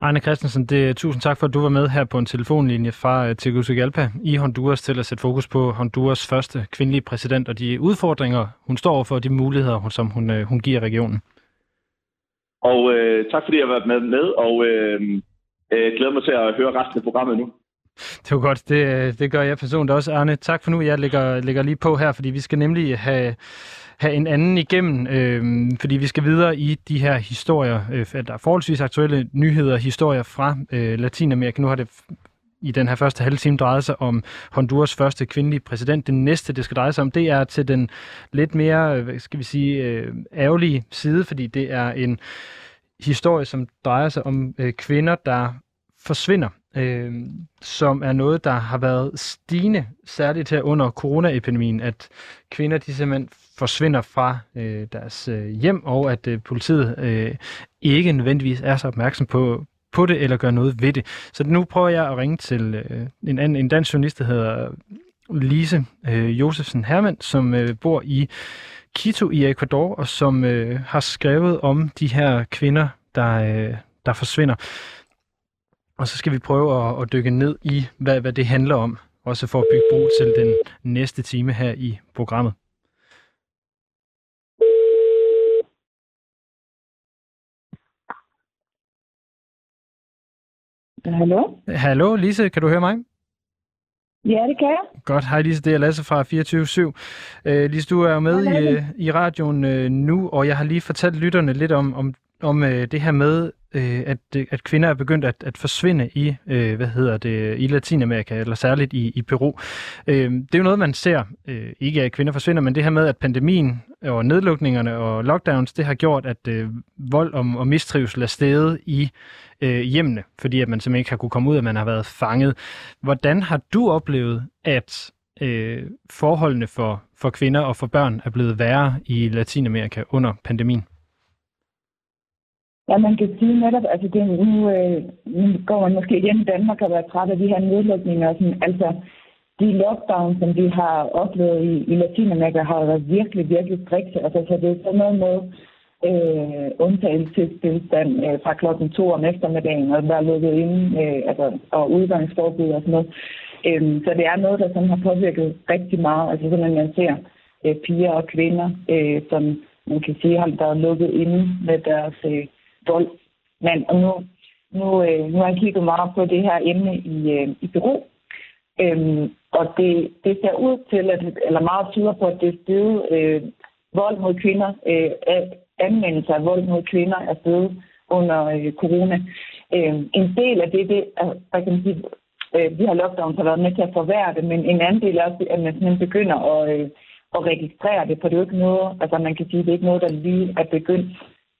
Arne Christensen, det, tusind tak for, at du var med her på en telefonlinje fra uh, Tegucigalpa i Honduras til at sætte fokus på Honduras første kvindelige præsident og de udfordringer, hun står overfor, og de muligheder, som hun, uh, hun giver regionen. Og øh, tak fordi jeg har været med, med og øh, øh, glæder mig til at høre resten af programmet nu. Det var godt, det, det gør jeg personligt også. Arne, tak for nu. Jeg lægger, lægger lige på her, fordi vi skal nemlig have have en anden igennem, øh, fordi vi skal videre i de her historier, øh, der er forholdsvis aktuelle nyheder, historier fra øh, Latinamerika. Nu har det i den her første halve time drejet sig om Honduras første kvindelige præsident. Det næste, det skal dreje sig om, det er til den lidt mere, øh, hvad skal vi sige, øh, ærgerlige side, fordi det er en historie, som drejer sig om øh, kvinder, der forsvinder øh, som er noget, der har været stigende, særligt her under coronaepidemien, at kvinder de simpelthen forsvinder fra øh, deres øh, hjem, og at øh, politiet øh, ikke nødvendigvis er så opmærksom på, på det, eller gør noget ved det. Så nu prøver jeg at ringe til øh, en, anden, en dansk journalist, der hedder øh, Lise øh, Josefsen Hermann, som øh, bor i Quito i Ecuador, og som øh, har skrevet om de her kvinder, der, øh, der forsvinder. Og så skal vi prøve at, at dykke ned i, hvad, hvad det handler om. også for at bygge bro til den næste time her i programmet. Hallo? Hallo, Lise, kan du høre mig? Ja, det kan jeg. Godt. Hej Lise, det er Lasse fra 24-7. Uh, Lise, du er med i, uh, i radioen uh, nu, og jeg har lige fortalt lytterne lidt om, om, om uh, det her med, øh, at, øh, at kvinder er begyndt at, at forsvinde i, øh, hvad hedder det, i Latinamerika, eller særligt i, i Peru. Øh, det er jo noget, man ser, øh, ikke at kvinder forsvinder, men det her med, at pandemien og nedlukningerne og lockdowns, det har gjort, at øh, vold og, og mistrivsel er steget i øh, hjemmene, fordi at man simpelthen ikke har kunne komme ud, at man har været fanget. Hvordan har du oplevet, at øh, forholdene for, for kvinder og for børn er blevet værre i Latinamerika under pandemien? Ja, man kan sige netop, altså det, nu, øh, nu går man måske igen i Danmark og være træt af de her nedlukninger. Og sådan, altså, de lockdowns, som vi har oplevet i, i Latinamerika, har været virkelig, virkelig strikse. Altså, så det er sådan noget med, øh, undtagelsestilstand øh, fra klokken to om eftermiddagen, og der er lukket inde, øh, altså, og udgangsforbud og sådan noget. Øhm, så det er noget, der sådan har påvirket rigtig meget. Altså sådan, man ser øh, piger og kvinder, øh, som man kan sige har været lukket inde med deres øh, vold. Men og nu, nu, øh, nu har jeg kigget meget på det her emne i, øh, i Peru, Øhm, og det, det ser ud til, at, eller meget tyder på, at det er stedet øh, vold mod kvinder øh, anvendelse af vold mod kvinder er steget under øh, corona. Øh, en del af det, det er, hvad kan man sige, øh, vi har lockdown har været med til at forværre det, men en anden del er også, at man simpelthen begynder at, øh, at registrere det, for det er jo ikke noget, altså man kan sige, det er ikke noget, der lige er begyndt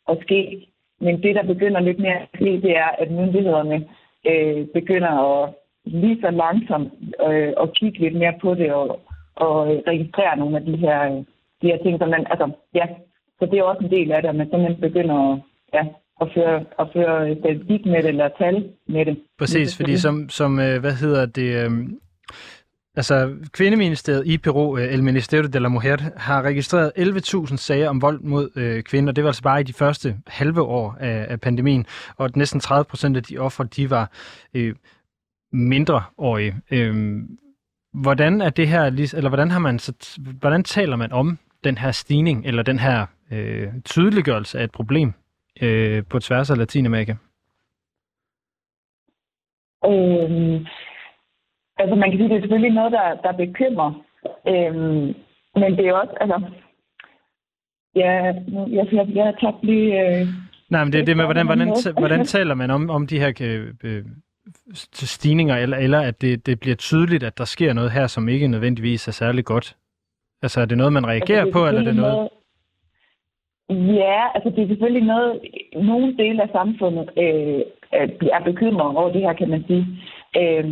at ske. Men det, der begynder lidt mere at ske, det er, at myndighederne øh, begynder at lige så langsomt øh, at kigge lidt mere på det og, og registrere nogle af de her, de her ting, som man, altså, ja, så det er også en del af det, at man simpelthen begynder at, ja, at føre, at føre statistik med det, eller tal med det. Præcis, fordi som, som øh, hvad hedder det, øhm, altså kvindeministeriet i Peru, eh, El Ministerio de la Mujer, har registreret 11.000 sager om vold mod øh, kvinder. Det var altså bare i de første halve år af, af pandemien, og næsten 30 procent af de ofre, de var øh, mindreårige. Øh, hvordan er det her, eller hvordan har man, så, hvordan taler man om den her stigning, eller den her øh, tydeliggørelse af et problem øh, på tværs af Latinamerika? Øhm, altså man kan sige, det er selvfølgelig noget, der, der bekymrer. Øhm, men det er også, altså, ja, jeg, jeg, jeg tager lige... Øh, Nej, men det er det med, hvordan, hvordan, hvordan taler man om, om de her øh, øh, stigninger, eller, eller at det, det bliver tydeligt, at der sker noget her, som ikke nødvendigvis er særlig godt? Altså er det noget, man reagerer altså, på, eller er det noget... noget Ja, altså det er selvfølgelig noget, nogle dele af samfundet øh, er bekymret over det her, kan man sige. Øh,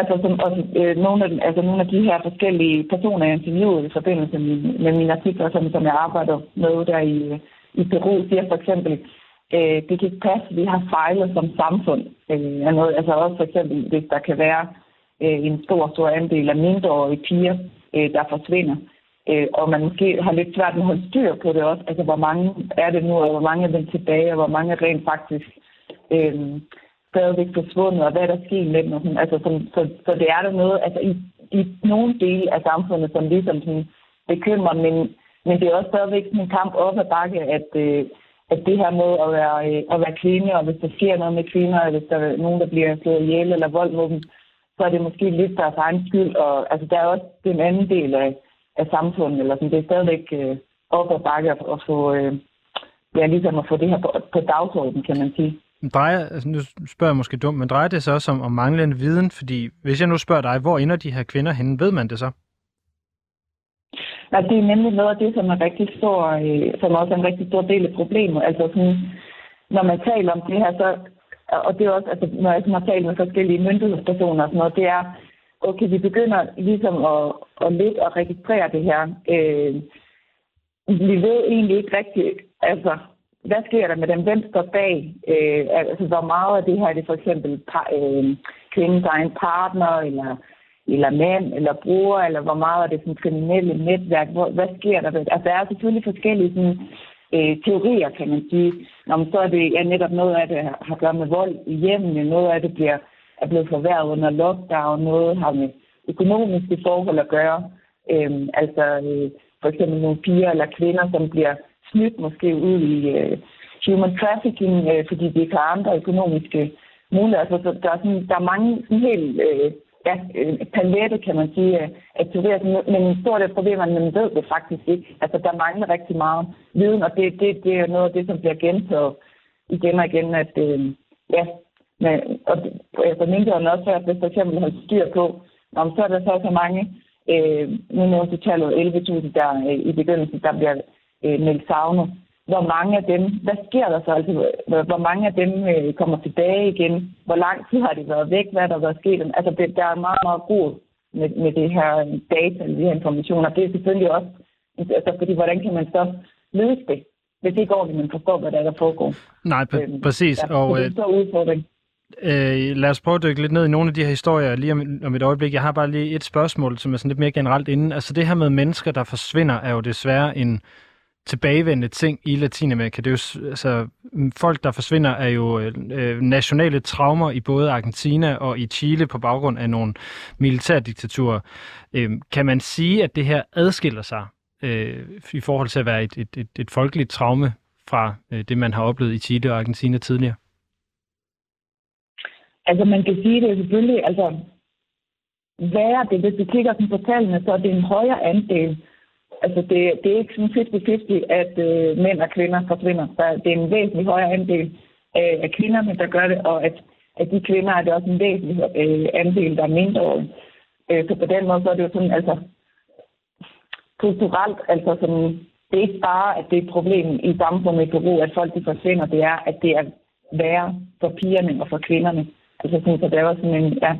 altså, som, og, øh, nogle, af, altså nogle af de her forskellige personer, jeg interviewede i forbindelse med, med mine artikler, som, som jeg arbejder med der i, i Peru, siger for eksempel, øh, det kan ikke passe, vi har fejlet som samfund. Øh, noget, altså også for eksempel, hvis der kan være øh, en stor, stor andel af mindreårige piger, øh, der forsvinder øh, og man måske har lidt svært med at holde styr på det også. Altså, hvor mange er det nu, og hvor mange er dem tilbage, og hvor mange rent faktisk øh, stadigvæk forsvundet, og hvad er der sket med dem? Og sådan. Altså, så, så, så det er der noget, altså i, i nogle dele af samfundet, som ligesom sådan bekymrer, men, men det er også stadigvæk sådan en kamp op ad bakke, at, øh, at det her med at være, øh, at være kvinde, og hvis der sker noget med kvinder, eller hvis der er nogen, der bliver slået ihjel eller vold mod dem, så er det måske lidt deres egen skyld. Og altså, der er også den anden del af, af samfundet, eller sådan, det er stadigvæk øh, op ad bakke at, at få, øh, ja, ligesom at få det her på, på dagsordenen, kan man sige. Drejer, altså nu spørger jeg måske dumt, men drejer det sig også om, om manglende viden? Fordi hvis jeg nu spørger dig, hvor ender de her kvinder henne, ved man det så? Ja, det er nemlig noget af det, som er rigtig stor, øh, som også er en rigtig stor del af problemet. Altså sådan, når man taler om det her, så, og det er også, altså, når jeg har talt med forskellige myndighedspersoner og sådan noget, det er, okay, vi begynder ligesom at, at lidt at registrere det her. Øh, vi ved egentlig ikke rigtigt, altså, hvad sker der med dem? Hvem står bag? Øh, altså, hvor meget af det her er det for eksempel par, øh, kvindens egen partner, eller, eller mand, eller bror, eller hvor meget er det sådan kriminelle netværk? Hvor, hvad sker der? Altså, der er selvfølgelig forskellige sådan, øh, teorier, kan man sige. Nå, men så er det ja, netop noget af det har at gøre med vold i hjemmene, noget af det bliver er blevet forværret under lockdown. Noget har med økonomiske forhold at gøre. Øh, altså øh, for eksempel nogle piger eller kvinder, som bliver snydt måske ud i øh, human trafficking, øh, fordi de ikke har andre økonomiske muligheder. Altså, så der, er sådan, der er mange sådan helt øh, ja, øh, palette, kan man sige, øh, at teorier, men en stor del problemer, man ved det faktisk ikke. Altså, der mangler rigtig meget viden, og det, det, det er noget af det, som bliver gentaget igen og igen, at øh, ja, men, og, altså, myndighederne også at hvis for eksempel har styr på, om så er der så så mange, øh, nu nævnte tallet 11.000 der øh, i begyndelsen, der bliver øh, meldt savnet hvor mange af dem, hvad sker der så? Altså, hvor mange af dem øh, kommer tilbage igen? Hvor lang tid har de været væk? Hvad er der været sket? Altså, det, der er meget, meget god med, med det her data, de her informationer. Det er selvfølgelig også, altså, fordi hvordan kan man så løse det? Hvis ikke ordentligt man forstår, hvad der er, der foregår. Nej, p- øhm, præcis. Ja, og, det er en stor udfordring. Øh, lad os prøve at dykke lidt ned i nogle af de her historier lige om, om et øjeblik. Jeg har bare lige et spørgsmål, som er sådan lidt mere generelt inden. Altså det her med mennesker, der forsvinder, er jo desværre en tilbagevendende ting i Latinamerika. Det er jo, altså, folk, der forsvinder, er jo øh, øh, nationale traumer i både Argentina og i Chile på baggrund af nogle militærdiktaturer. Øh, kan man sige, at det her adskiller sig øh, i forhold til at være et, et, et, et folkeligt traume fra øh, det, man har oplevet i Chile og Argentina tidligere? Altså man kan sige det selvfølgelig, altså hvad er det, hvis vi kigger på tallene, så er det en højere andel Altså, det, det er ikke sådan 50-50, at øh, mænd og kvinder forsvinder. Så det er en væsentlig højere andel af, af kvinderne, der gør det, og at, at de kvinder er det også en væsentlig øh, andel, der er mindre. Øh, så på den måde, så er det jo sådan, altså, kulturelt, altså sådan, det er ikke bare, at det er et problem i samfundet i Peru, at folk de forsvinder, det er, at det er værre for pigerne og for kvinderne. Altså sådan, så det er også sådan en, ja,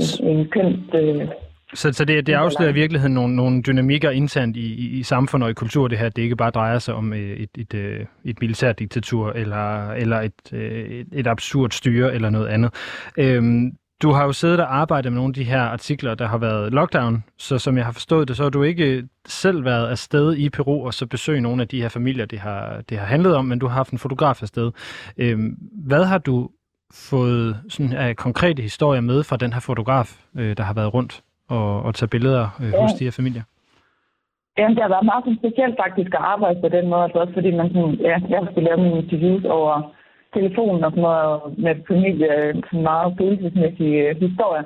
en, en køns... Øh, så, så det, det afslører i virkeligheden nogle, nogle dynamikker internt i, i, i samfundet og i kultur, det her. Det ikke bare drejer sig om øh, et, et, et, øh, et militærdiktatur eller, eller et, øh, et, et absurd styre eller noget andet. Øhm, du har jo siddet og arbejdet med nogle af de her artikler, der har været lockdown, så som jeg har forstået det, så har du ikke selv været afsted i Peru og så besøge nogle af de her familier, det har, det har handlet om, men du har haft en fotograf afsted. Øhm, hvad har du fået sådan, af konkrete historier med fra den her fotograf, øh, der har været rundt? Og, og tage billeder øh, ja. hos de her familier? Jamen, det har været meget specielt faktisk at arbejde på den måde, altså også fordi man sådan, ja, jeg skal lave mine interviews over telefonen og sådan noget, med familie, sådan meget følelsesmæssige øh, historier.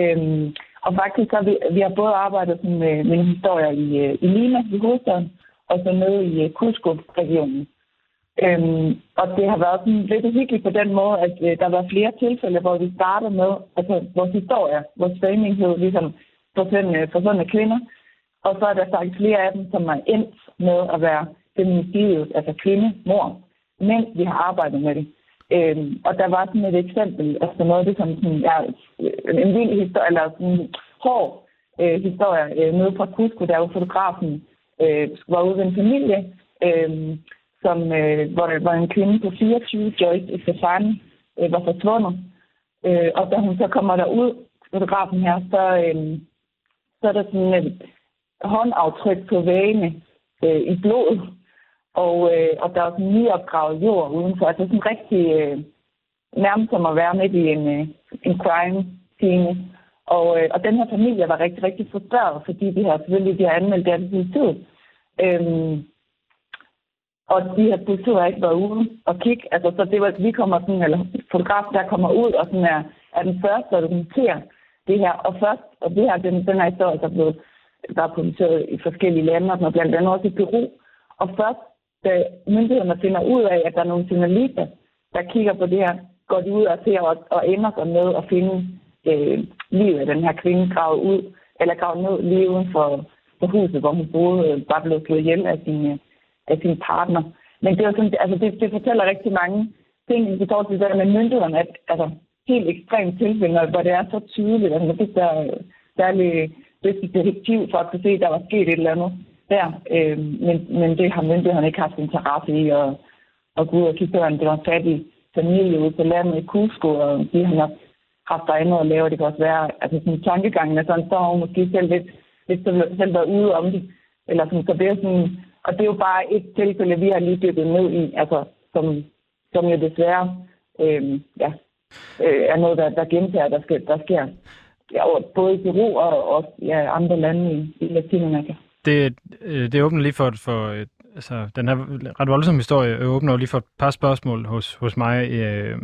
Øhm, og faktisk har vi, vi har både arbejdet sådan, med mine historier i, øh, i Lima, i hovedstaden, og så nede i øh, Cusco-regionen. Øhm, og det har været sådan lidt uhyggeligt på den måde, at øh, der var flere tilfælde, hvor vi startede med, altså vores historie, vores framing hed ligesom forsvundne, forsvundne kvinder. Og så er der faktisk flere af dem, som er endt med at være feminicidet, altså kvinde, mor, mens vi har arbejdet med det. Øhm, og der var sådan et eksempel, altså noget det som sådan, ja, øh, en vild historie, eller sådan hård øh, historie øh, nede fra Cusco, der jo fotografen øh, var ude ved en familie, øh, som, øh, hvor hvor en kvinde på 24, Joyce Estefani, øh, var forsvundet. Øh, og da hun så kommer derud, fotografen her, så, øh, så er der sådan et håndaftryk på vægene øh, i blod, og, øh, og der er sådan nyopgravet jord udenfor. Altså sådan rigtig øh, nærmest som at være midt i en, øh, en crime scene. Og, øh, og den her familie var rigtig, rigtig frustreret, fordi de har selvfølgelig de har anmeldt det af politiet. Øh, og de her politiet har ikke været ude og kigge. Altså, så det var, vi kommer sådan, eller fotografen der kommer ud og sådan er, er den første, der dokumenterer det her. Og først, og det her, den, den her historie, der er blevet der er publiceret i forskellige lande, og blandt andet også i Peru. Og først, da myndighederne finder ud af, at der er nogle journalister, der kigger på det her, går de ud og ser og, og ender sig med at finde øh, livet af den her kvinde gravet ud, eller gravet ned lige uden for, for huset, hvor hun boede, øh, bare blev slået ihjel af sine øh, af sin partner. Men det, er sådan, altså det, det fortæller rigtig mange ting i forhold til det der med myndighederne, at altså, helt ekstremt tilfælde, hvor det er så tydeligt, at man fik der særlig det detektiv for at kunne se, at der var sket et eller andet der. Øh, men, men det har myndighederne ikke haft interesse i at, at gå ud og kigge på, det var fattig familie ude på landet i Kusko, og de har nok haft der andet at lave. Det kan også være, altså sådan tankegangen er sådan, så har hun måske selv lidt, lidt selv været ude om det. Eller sådan, så det er sådan, og det er jo bare et tilfælde, vi har lige dykket ned i, altså, som, som jo desværre øh, ja, øh, er noget, der, der gentager, der, sker, der sker ja, både i Peru og og ja, andre lande i, i Latinamerika. Det, øh, det åbner lige for, for et, altså, den her ret voldsomme historie åbner lige for et par spørgsmål hos, hos mig. Øh,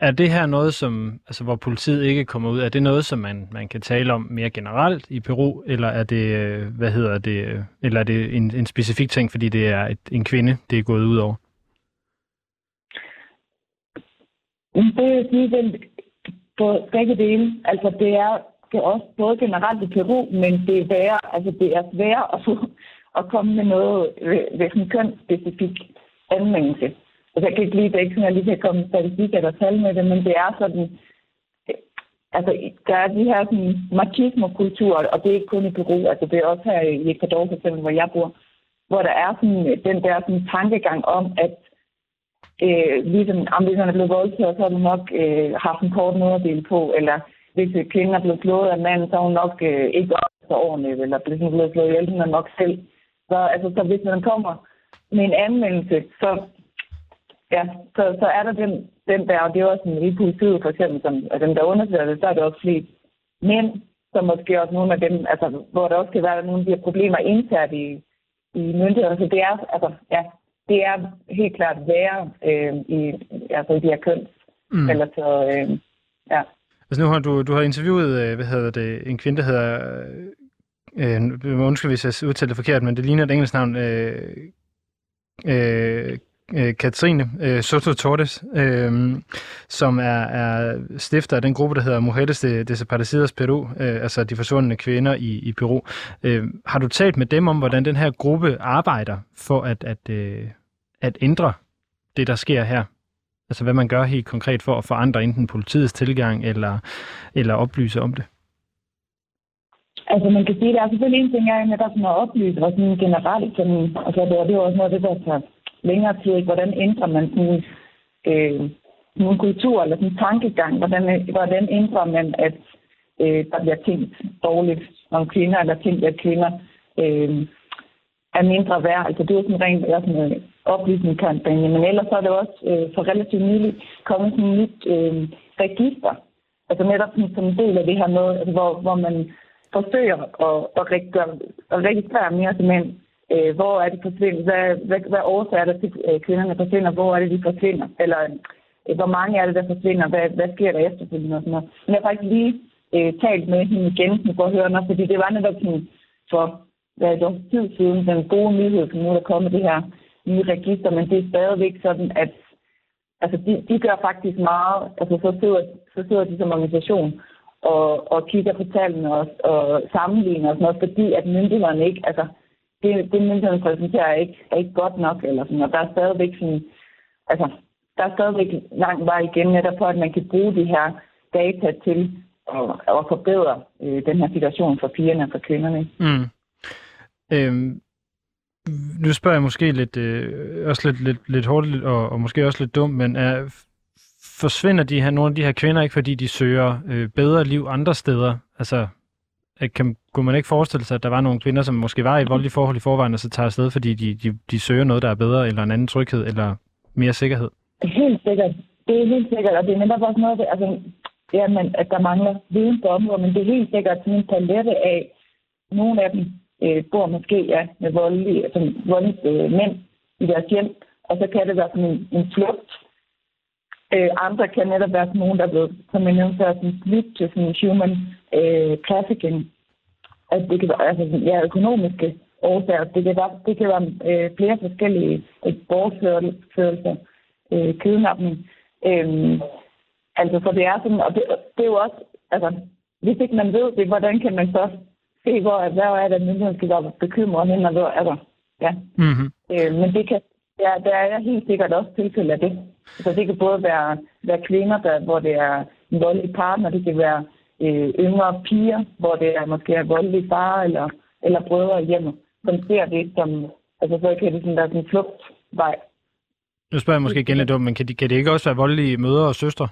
er det her noget, som, altså, hvor politiet ikke kommer ud, er det noget, som man, man kan tale om mere generelt i Peru, eller er det, øh, hvad hedder det, øh, eller er det en, en specifik ting, fordi det er et, en kvinde, det er gået ud over? Det er sige, på begge dele. Altså, det er, det er også både generelt i Peru, men det er værre, altså, det er svært at få at komme med noget ved, ved sådan en kønsspecifik anvendelse. Altså, jeg kan ikke lide det ikke sådan, at jeg lige kan komme statistik eller tal med det, men det er sådan, altså, der er de her sådan, machismo-kultur, og det er ikke kun i Peru, altså det er også her i Ecuador, for eksempel, hvor jeg bor, hvor der er sådan, øh, den der sådan, tankegang om, at øh, ligesom, om hvis man er blevet voldtaget, så har du nok øh, haft en kort nederdel på, eller hvis øh, kvinden er blevet slået af manden, så har hun nok øh, ikke opført ordentligt, eller hvis hun er blevet slået ihjel, hun er nok selv. Så, altså, så hvis man kommer med en anmeldelse, så, ja, så, så er der den, den der, og det er også en i politiet for eksempel, som, og dem der undersøger det, så er det også flest mænd, som måske også nogle af dem, altså, hvor der også kan være nogle af de her problemer internt i, i myndighederne. Så det er, altså, ja, det er helt klart værre øh, i, altså, i de her køns, mm. eller så, øh, ja. Altså nu har du, du har interviewet, øh, hvad hedder det, en kvinde, der hedder øh, undskyld hvis jeg udtalte det forkert, men det ligner et engelsk navn, øh, øh, øh, Katrine øh, Soto Torres, øh, som er, er stifter af den gruppe, der hedder Mujeres de Desaparecidas Peru, øh, altså de forsvundne kvinder i, i Peru. Øh, har du talt med dem om, hvordan den her gruppe arbejder for at, at, øh, at ændre det, der sker her? Altså hvad man gør helt konkret for at forandre enten politiets tilgang eller, eller oplyse om det? Altså man kan sige, at der er selvfølgelig en ting, jeg er netop sådan at oplyse, og sådan generelt, sådan, altså det er, det er også noget af det, der tager længere tid, hvordan ændrer man sådan, øh, nogle kultur eller sådan tankegang, hvordan, hvordan ændrer man, at øh, der bliver tænkt dårligt om kvinder, eller tænkt, at kvinder øh, er mindre værd. Altså det er sådan rent er sådan en oplysningskampagne, men ellers så er det også øh, for relativt nylig kommet sådan et nyt øh, register, altså netop sådan, som en del af det her med, altså, hvor, hvor man forsøger at, at, registrere, at registrere mere til mænd. Øh, hvor er de forsvinder? Hvad, hvad, hvad årsager er der til, at kvinderne forsvinder? Hvor er det, de forsvinder? Eller øh, hvor mange er det, der forsvinder? Hvad, hvad sker der efterfølgende? Og sådan noget. Men jeg har faktisk lige øh, talt med hende igen, for at høre noget, fordi det var netop sådan for hvad er det, tid siden, den gode nyhed, som nu er kommet det her nye register, men det er stadigvæk sådan, at altså de, de gør faktisk meget, altså så sidder, så sidder de som organisation og, og kigger på tallene og, og sammenligner og sådan noget, fordi at myndighederne ikke, altså det, det myndighederne præsenterer er ikke, er ikke godt nok, eller sådan, og der er stadigvæk sådan, altså der er stadigvæk lang vej igen netop for, at man kan bruge de her data til at, at forbedre øh, den her situation for pigerne og for kvinderne. Mm. Øhm, nu spørger jeg måske lidt, øh, også lidt, lidt, lidt hårdt og, og måske også lidt dumt, men er, forsvinder de her, nogle af de her kvinder ikke, fordi de søger øh, bedre liv andre steder? Altså, kan, kunne man ikke forestille sig, at der var nogle kvinder, som måske var i voldelige forhold i forvejen, og så tager afsted, fordi de, de, de søger noget, der er bedre, eller en anden tryghed, eller mere sikkerhed? Helt sikkert. Det er helt sikkert, og det er netop også noget, altså, ja, men, at der mangler viden på området, men det er helt sikkert sådan en palette af, nogle af dem øh, bor måske ja, med voldelige, altså, voldelige øh, mænd i deres hjem, og så kan det være sådan en, en flugt Øh, andre kan netop være sådan nogen, der er blevet, som jeg nævnte før, sådan split til sådan human øh, trafficking. At det kan være altså, ja, økonomiske årsager. Det kan være, det kan være øh, flere forskellige øh, bortførelser, øh, kidnapning. Øh, altså, så det er sådan, og det, det er jo også, altså, hvis ikke man ved det, hvordan kan man så se, hvor, hvor er det, at skal være bekymret hen, og hvor er der. Ja. Mm-hmm. Øh, men det kan, ja, der er helt sikkert også tilfælde af det. Så det kan både være, være kvinder, der, hvor det er en voldelig partner, det kan være øh, yngre piger, hvor det er måske er voldelig far eller, eller brødre i hjemmet, som ser det som, altså så kan det sådan, der er sådan en flugtvej. Nu spørger jeg måske igen lidt om, men kan, de, kan det ikke også være voldelige mødre og søstre?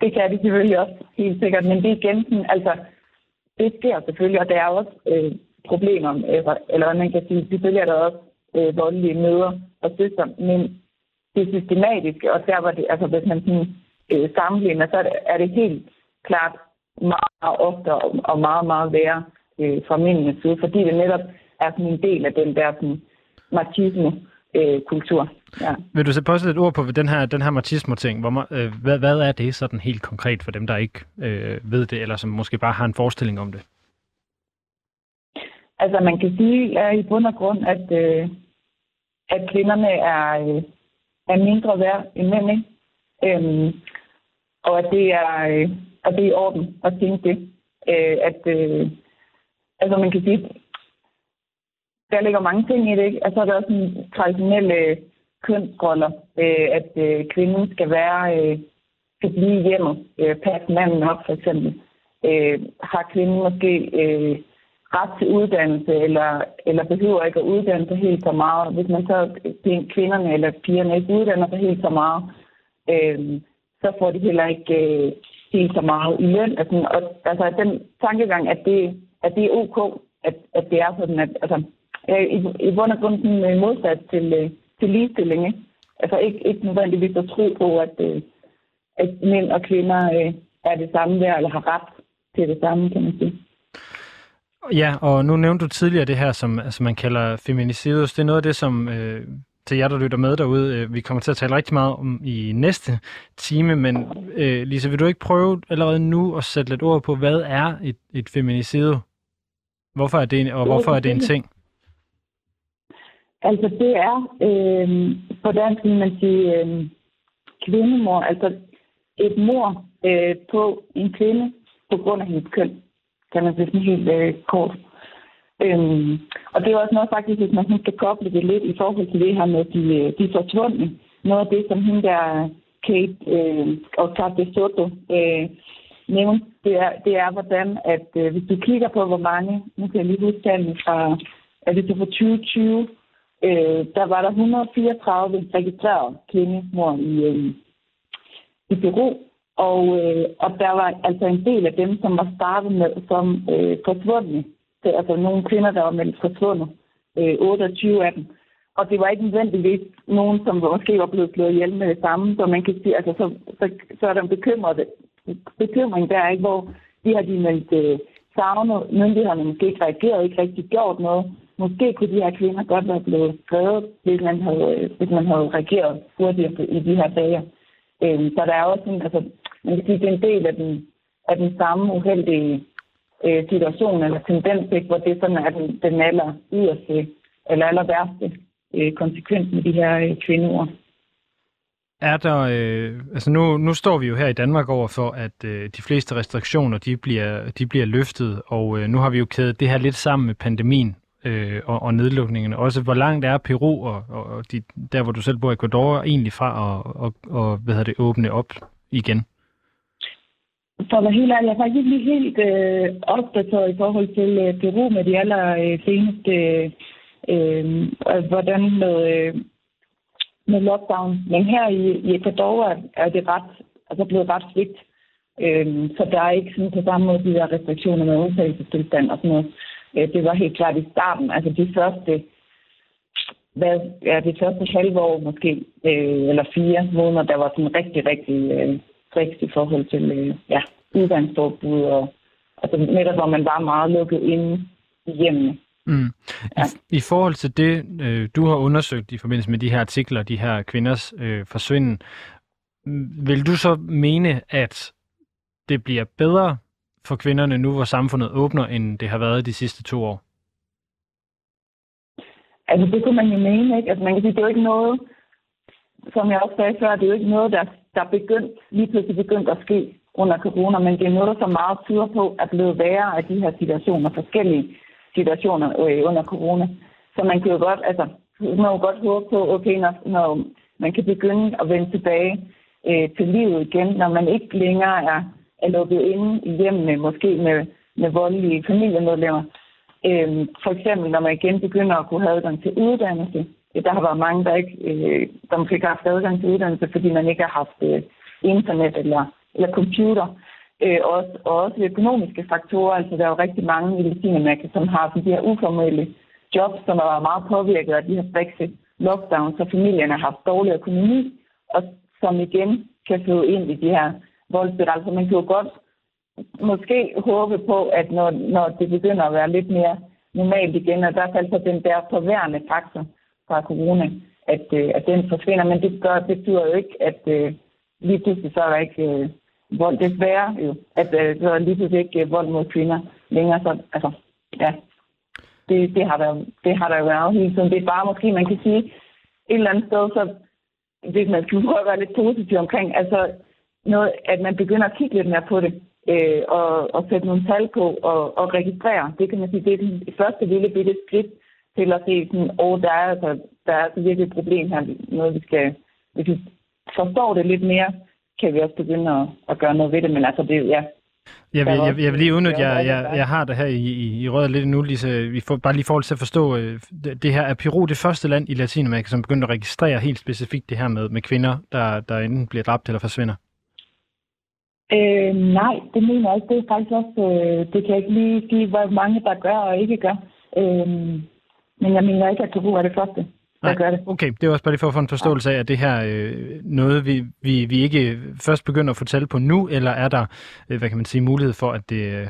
Det kan det selvfølgelig også, helt sikkert. Men det er igen sådan, altså, det sker selvfølgelig, og der er også øh, problemer, eller, eller hvad man kan sige, selvfølgelig er der også øh, voldelige mødre og søstre, men det er systematisk, og der var det, altså hvis man sådan, øh, sammenligner, så er det, er det helt klart meget, ofte og meget, meget værre øh, fra mændenes side, fordi det netop er sådan en del af den der sådan, machismo-kultur. Øh, ja. Vil du så på et ord på den her, den her machismo-ting? Hvor, øh, hvad, hvad er det sådan helt konkret for dem, der ikke øh, ved det, eller som måske bare har en forestilling om det? Altså man kan sige ja, i bund og grund, at, øh, at kvinderne er, øh, er mindre værd end mænd, ikke? Øhm, og at det er, øh, at det er i orden at tænke det. Øh, at, øh, altså man kan sige, der ligger mange ting i det, ikke? Altså, der er også en traditionelle kønsroller, øh, at øh, kvinden skal være, øh, skal blive hjemme, øh, passe manden op for eksempel. Øh, har kvinden måske øh, ret til uddannelse, eller, eller behøver ikke at uddanne sig helt så meget. Hvis man så kvinderne eller pigerne ikke uddanner sig helt så meget, øh, så får de heller ikke øh, helt så meget i løn. Altså, og, altså den tankegang, at det, at det er ok, at, at det er sådan, at altså, i, i bund og grund sådan, øh, modsat til, øh, til ligestilling. Ikke? Altså ikke, ikke nødvendigvis at tro på, at, øh, at mænd og kvinder øh, er det samme der, eller har ret til det samme, kan man sige. Ja, og nu nævnte du tidligere det her, som altså man kalder feminicidos. Det er noget af det, som øh, til jer, der lytter med derude, øh, vi kommer til at tale rigtig meget om i næste time, men øh, Lisa, vil du ikke prøve allerede nu at sætte lidt ord på, hvad er et, et feminicido? Hvorfor er det en, og hvorfor er det en ting? Altså det er, øh, på dansk vil man sige, øh, kvindemor, altså et mor øh, på en kvinde på grund af hendes køn, kan man sige sådan helt øh, kort. Øhm, og det er også noget faktisk, hvis man skal koble det lidt i forhold til det her med de, øh, de forsvundne. Noget af det, som hende der Kate øh, og Kate Soto øh, nævnte, det er, det er hvordan, at øh, hvis du kigger på, hvor mange, nu kan jeg lige huske tallene fra, er det så fra 2020, øh, der var der 134 registrerede kvindemor i, øh, i Peru, og, øh, og der var altså en del af dem, som var startet med som øh, forsvundne. Det, altså nogle kvinder, der var meldt forsvundet. Øh, 28 af dem. Og det var ikke nødvendigvis nogen, som måske var blevet slået ihjel med det samme. Så man kan sige, altså så, så, så er der en bekymret, bekymring der, ikke, hvor de har de meldt øh, savnet. Myndighederne måske ikke reageret, ikke rigtig gjort noget måske kunne de her kvinder godt være blevet skrevet, hvis man havde, øh, hvis man havde reageret hurtigt i de her sager. Øh, så der er også en, altså, man kan sige, det er en del af den, af den samme uheldige øh, situation eller tendens, ikke, hvor det sådan er den, den aller yderste eller aller værste øh, konsekvens med de her øh, kvindeord. Er der, øh, altså nu, nu står vi jo her i Danmark over for, at øh, de fleste restriktioner, de bliver, de bliver løftet, og øh, nu har vi jo kædet det her lidt sammen med pandemien øh, og, og nedlukningerne. Også hvor langt er Peru og, og, og de, der, hvor du selv bor i Ecuador, egentlig fra at og, og, hvad hedder det, åbne op igen? For at være helt ærlig, jeg er faktisk ikke lige helt øh, opdateret i forhold til øh, Peru med de aller øh, seneste, øh, øh, hvordan med, øh, med lockdown. Men her i, i Ecuador er, er det ret, altså blevet ret svigt. Øh, så der er ikke sådan på samme måde de der restriktioner med undtagelsestilstand og sådan noget. Øh, det var helt klart i starten. Altså de første, hvad, ja, det første halve år måske, øh, eller fire måneder, der var sådan rigtig, rigtig øh, striks i forhold til øh, ja, udgangsforbud og altså netop, hvor man var meget lukket inde i hjemmene. Mm. Ja. I, I forhold til det, øh, du har undersøgt i forbindelse med de her artikler, de her kvinders øh, forsvinden, vil du så mene, at det bliver bedre for kvinderne nu, hvor samfundet åbner, end det har været de sidste to år? Altså, det kunne man jo mene, ikke? Altså, man kan sige, det er jo ikke noget, som jeg også sagde før, det er jo ikke noget, der, der begyndt, lige pludselig begyndt at ske under corona, men det er noget, som meget tyder på at blive værre af de her situationer, forskellige situationer øh, under corona. Så man kan jo godt, altså, man må jo godt håbe på, okay, når, når man kan begynde at vende tilbage øh, til livet igen, når man ikke længere er er lukket inde i hjemmene, måske med, med voldelige familiemedlemmer. Øh, for eksempel, når man igen begynder at kunne have adgang til uddannelse. Der har været mange, der ikke øh, der måske ikke har haft adgang til uddannelse, fordi man ikke har haft øh, internet eller, eller computer. Øh, også, og også økonomiske faktorer. Altså, der er jo rigtig mange i Latinamerika, som har de her uformelle jobs, som er meget påvirket af de her Brexit lockdown, så familierne har haft dårlig økonomi, og som igen kan føde ind i de her voldsspiraler. Så altså, man kan jo godt måske håbe på, at når, når det begynder at være lidt mere normalt igen, og i hvert fald så den der forværende faktor fra corona, at, øh, at den forsvinder. Men det, gør, det betyder jo ikke, at øh, lige pludselig så er der ikke øh, vold. Desværre jo, at øh, så er lige pludselig ikke øh, vold mod kvinder længere. Så, altså, ja, det, det, har der, det har der jo været hele tiden. Det er bare måske, man kan sige, et eller andet sted, så hvis man skulle prøve at være lidt positiv omkring, altså noget, at man begynder at kigge lidt mere på det, øh, og, og sætte nogle tal på og, og registrere. Det kan man sige, det er det første lille bitte skridt til at se, sådan, oh, der er altså, der er altså virkelig et problem her, noget vi skal, hvis vi forstår det lidt mere, kan vi også begynde at, at gøre noget ved det, men altså det, ja, jeg vil, jeg, jeg vil lige udnytte, jeg, jeg, jeg har det her i, i, i røret lidt nu, Lise. Vi får, bare lige forhold til at forstå, øh, det, det her er Peru det første land i Latinamerika, som begynder at registrere helt specifikt det her med, med kvinder, der, der enten bliver dræbt eller forsvinder. Øh, nej, det mener jeg ikke. Det er faktisk også, øh, det kan jeg ikke lige sige, hvor mange der gør og ikke gør. Øh, men jeg mener ikke, at Peru er det første. Nej, gør det. okay. Det er også bare lige for at få en forståelse af, at det her øh, noget, vi, vi, vi ikke først begynder at fortælle på nu, eller er der, øh, hvad kan man sige, mulighed for, at det, øh,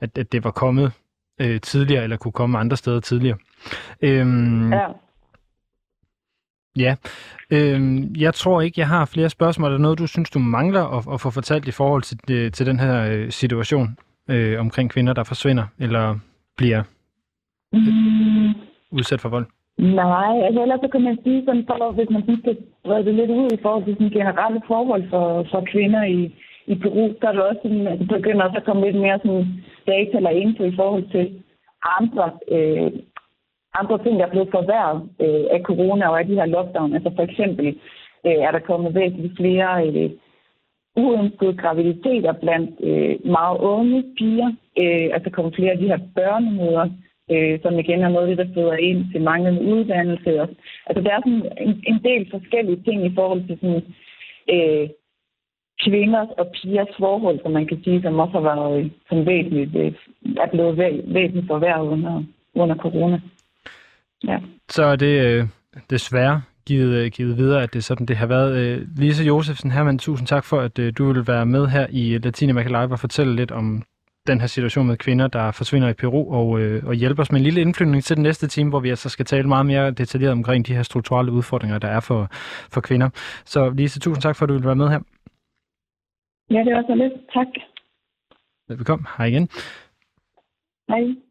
at, at det var kommet øh, tidligere, eller kunne komme andre steder tidligere? Øhm, ja. Ja. Øhm, jeg tror ikke, jeg har flere spørgsmål. Er der noget, du synes, du mangler at, at få fortalt i forhold til, øh, til den her øh, situation øh, omkring kvinder, der forsvinder, eller bliver mm udsat for vold? Nej, altså ellers så kan man sige sådan, for, hvis man skal brede det lidt ud i forhold til sådan generelle forhold for, for kvinder i, i Peru, så er det også sådan, at det begynder også at komme lidt mere sådan data eller info i forhold til andre, øh, andre ting, der er blevet forværret øh, af corona og af de her lockdown. Altså for eksempel øh, er der kommet væsentligt flere øh, uønskede graviditeter blandt øh, meget unge piger. Øh, altså kommet flere af de her børnemøder, øh, som igen er noget, der føder ind til manglende uddannelse. Og, altså der er sådan en, en del forskellige ting i forhold til sådan, øh, kvinders og pigers forhold, som man kan sige, som også har været øh, som væsentligt, øh, er blevet væsentligt forværret under, under corona. Ja. Så er det øh, desværre givet, øh, givet videre, at det er sådan, det har været. Øh, Lise Josefsen Hermann, tusind tak for, at du vil være med her i Latinamerika Live og fortælle lidt om den her situation med kvinder, der forsvinder i Peru, og, øh, og hjælpe os med en lille indflyvning til den næste time, hvor vi altså skal tale meget mere detaljeret omkring de her strukturelle udfordringer, der er for, for kvinder. Så Lise, tusind tak for, at du vil være med her. Ja, det var så lidt. Tak. Velkommen. Hej igen. Hej.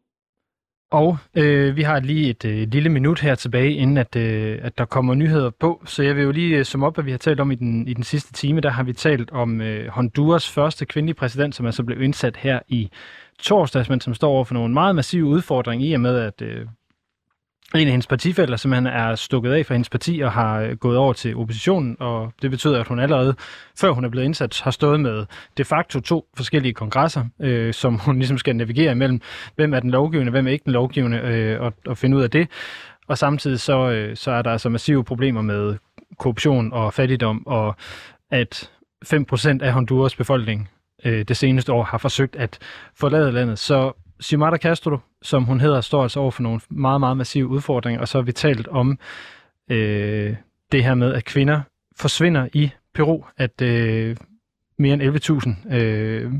Og øh, vi har lige et øh, lille minut her tilbage, inden at, øh, at der kommer nyheder på. Så jeg vil jo lige øh, som op, hvad vi har talt om i den, i den sidste time. Der har vi talt om øh, Honduras første kvindelige præsident, som altså blev indsat her i torsdags, men som står over for nogle meget massive udfordringer i og med, at øh, en af hendes partifælder simpelthen er stukket af fra hendes parti og har øh, gået over til oppositionen, og det betyder, at hun allerede, før hun er blevet indsat, har stået med de facto to forskellige kongresser, øh, som hun ligesom skal navigere imellem, hvem er den lovgivende, hvem er ikke den lovgivende, øh, og, og finde ud af det. Og samtidig så, øh, så er der altså massive problemer med korruption og fattigdom, og at 5% af Honduras befolkning øh, det seneste år har forsøgt at forlade landet. Så Xiomara Castro, som hun hedder, står altså over for nogle meget, meget massive udfordringer, og så har vi talt om øh, det her med, at kvinder forsvinder i Peru, at øh, mere end 11.000 øh,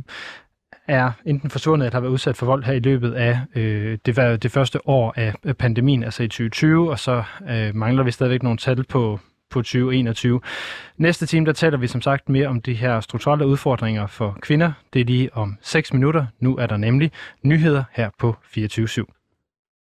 er enten forsvundet eller har været udsat for vold her i løbet af øh, det, det første år af pandemien, altså i 2020, og så øh, mangler vi stadigvæk nogle tal på, på 2021. Næste time, der taler vi som sagt mere om de her strukturelle udfordringer for kvinder. Det er lige om 6 minutter. Nu er der nemlig nyheder her på 24 /7.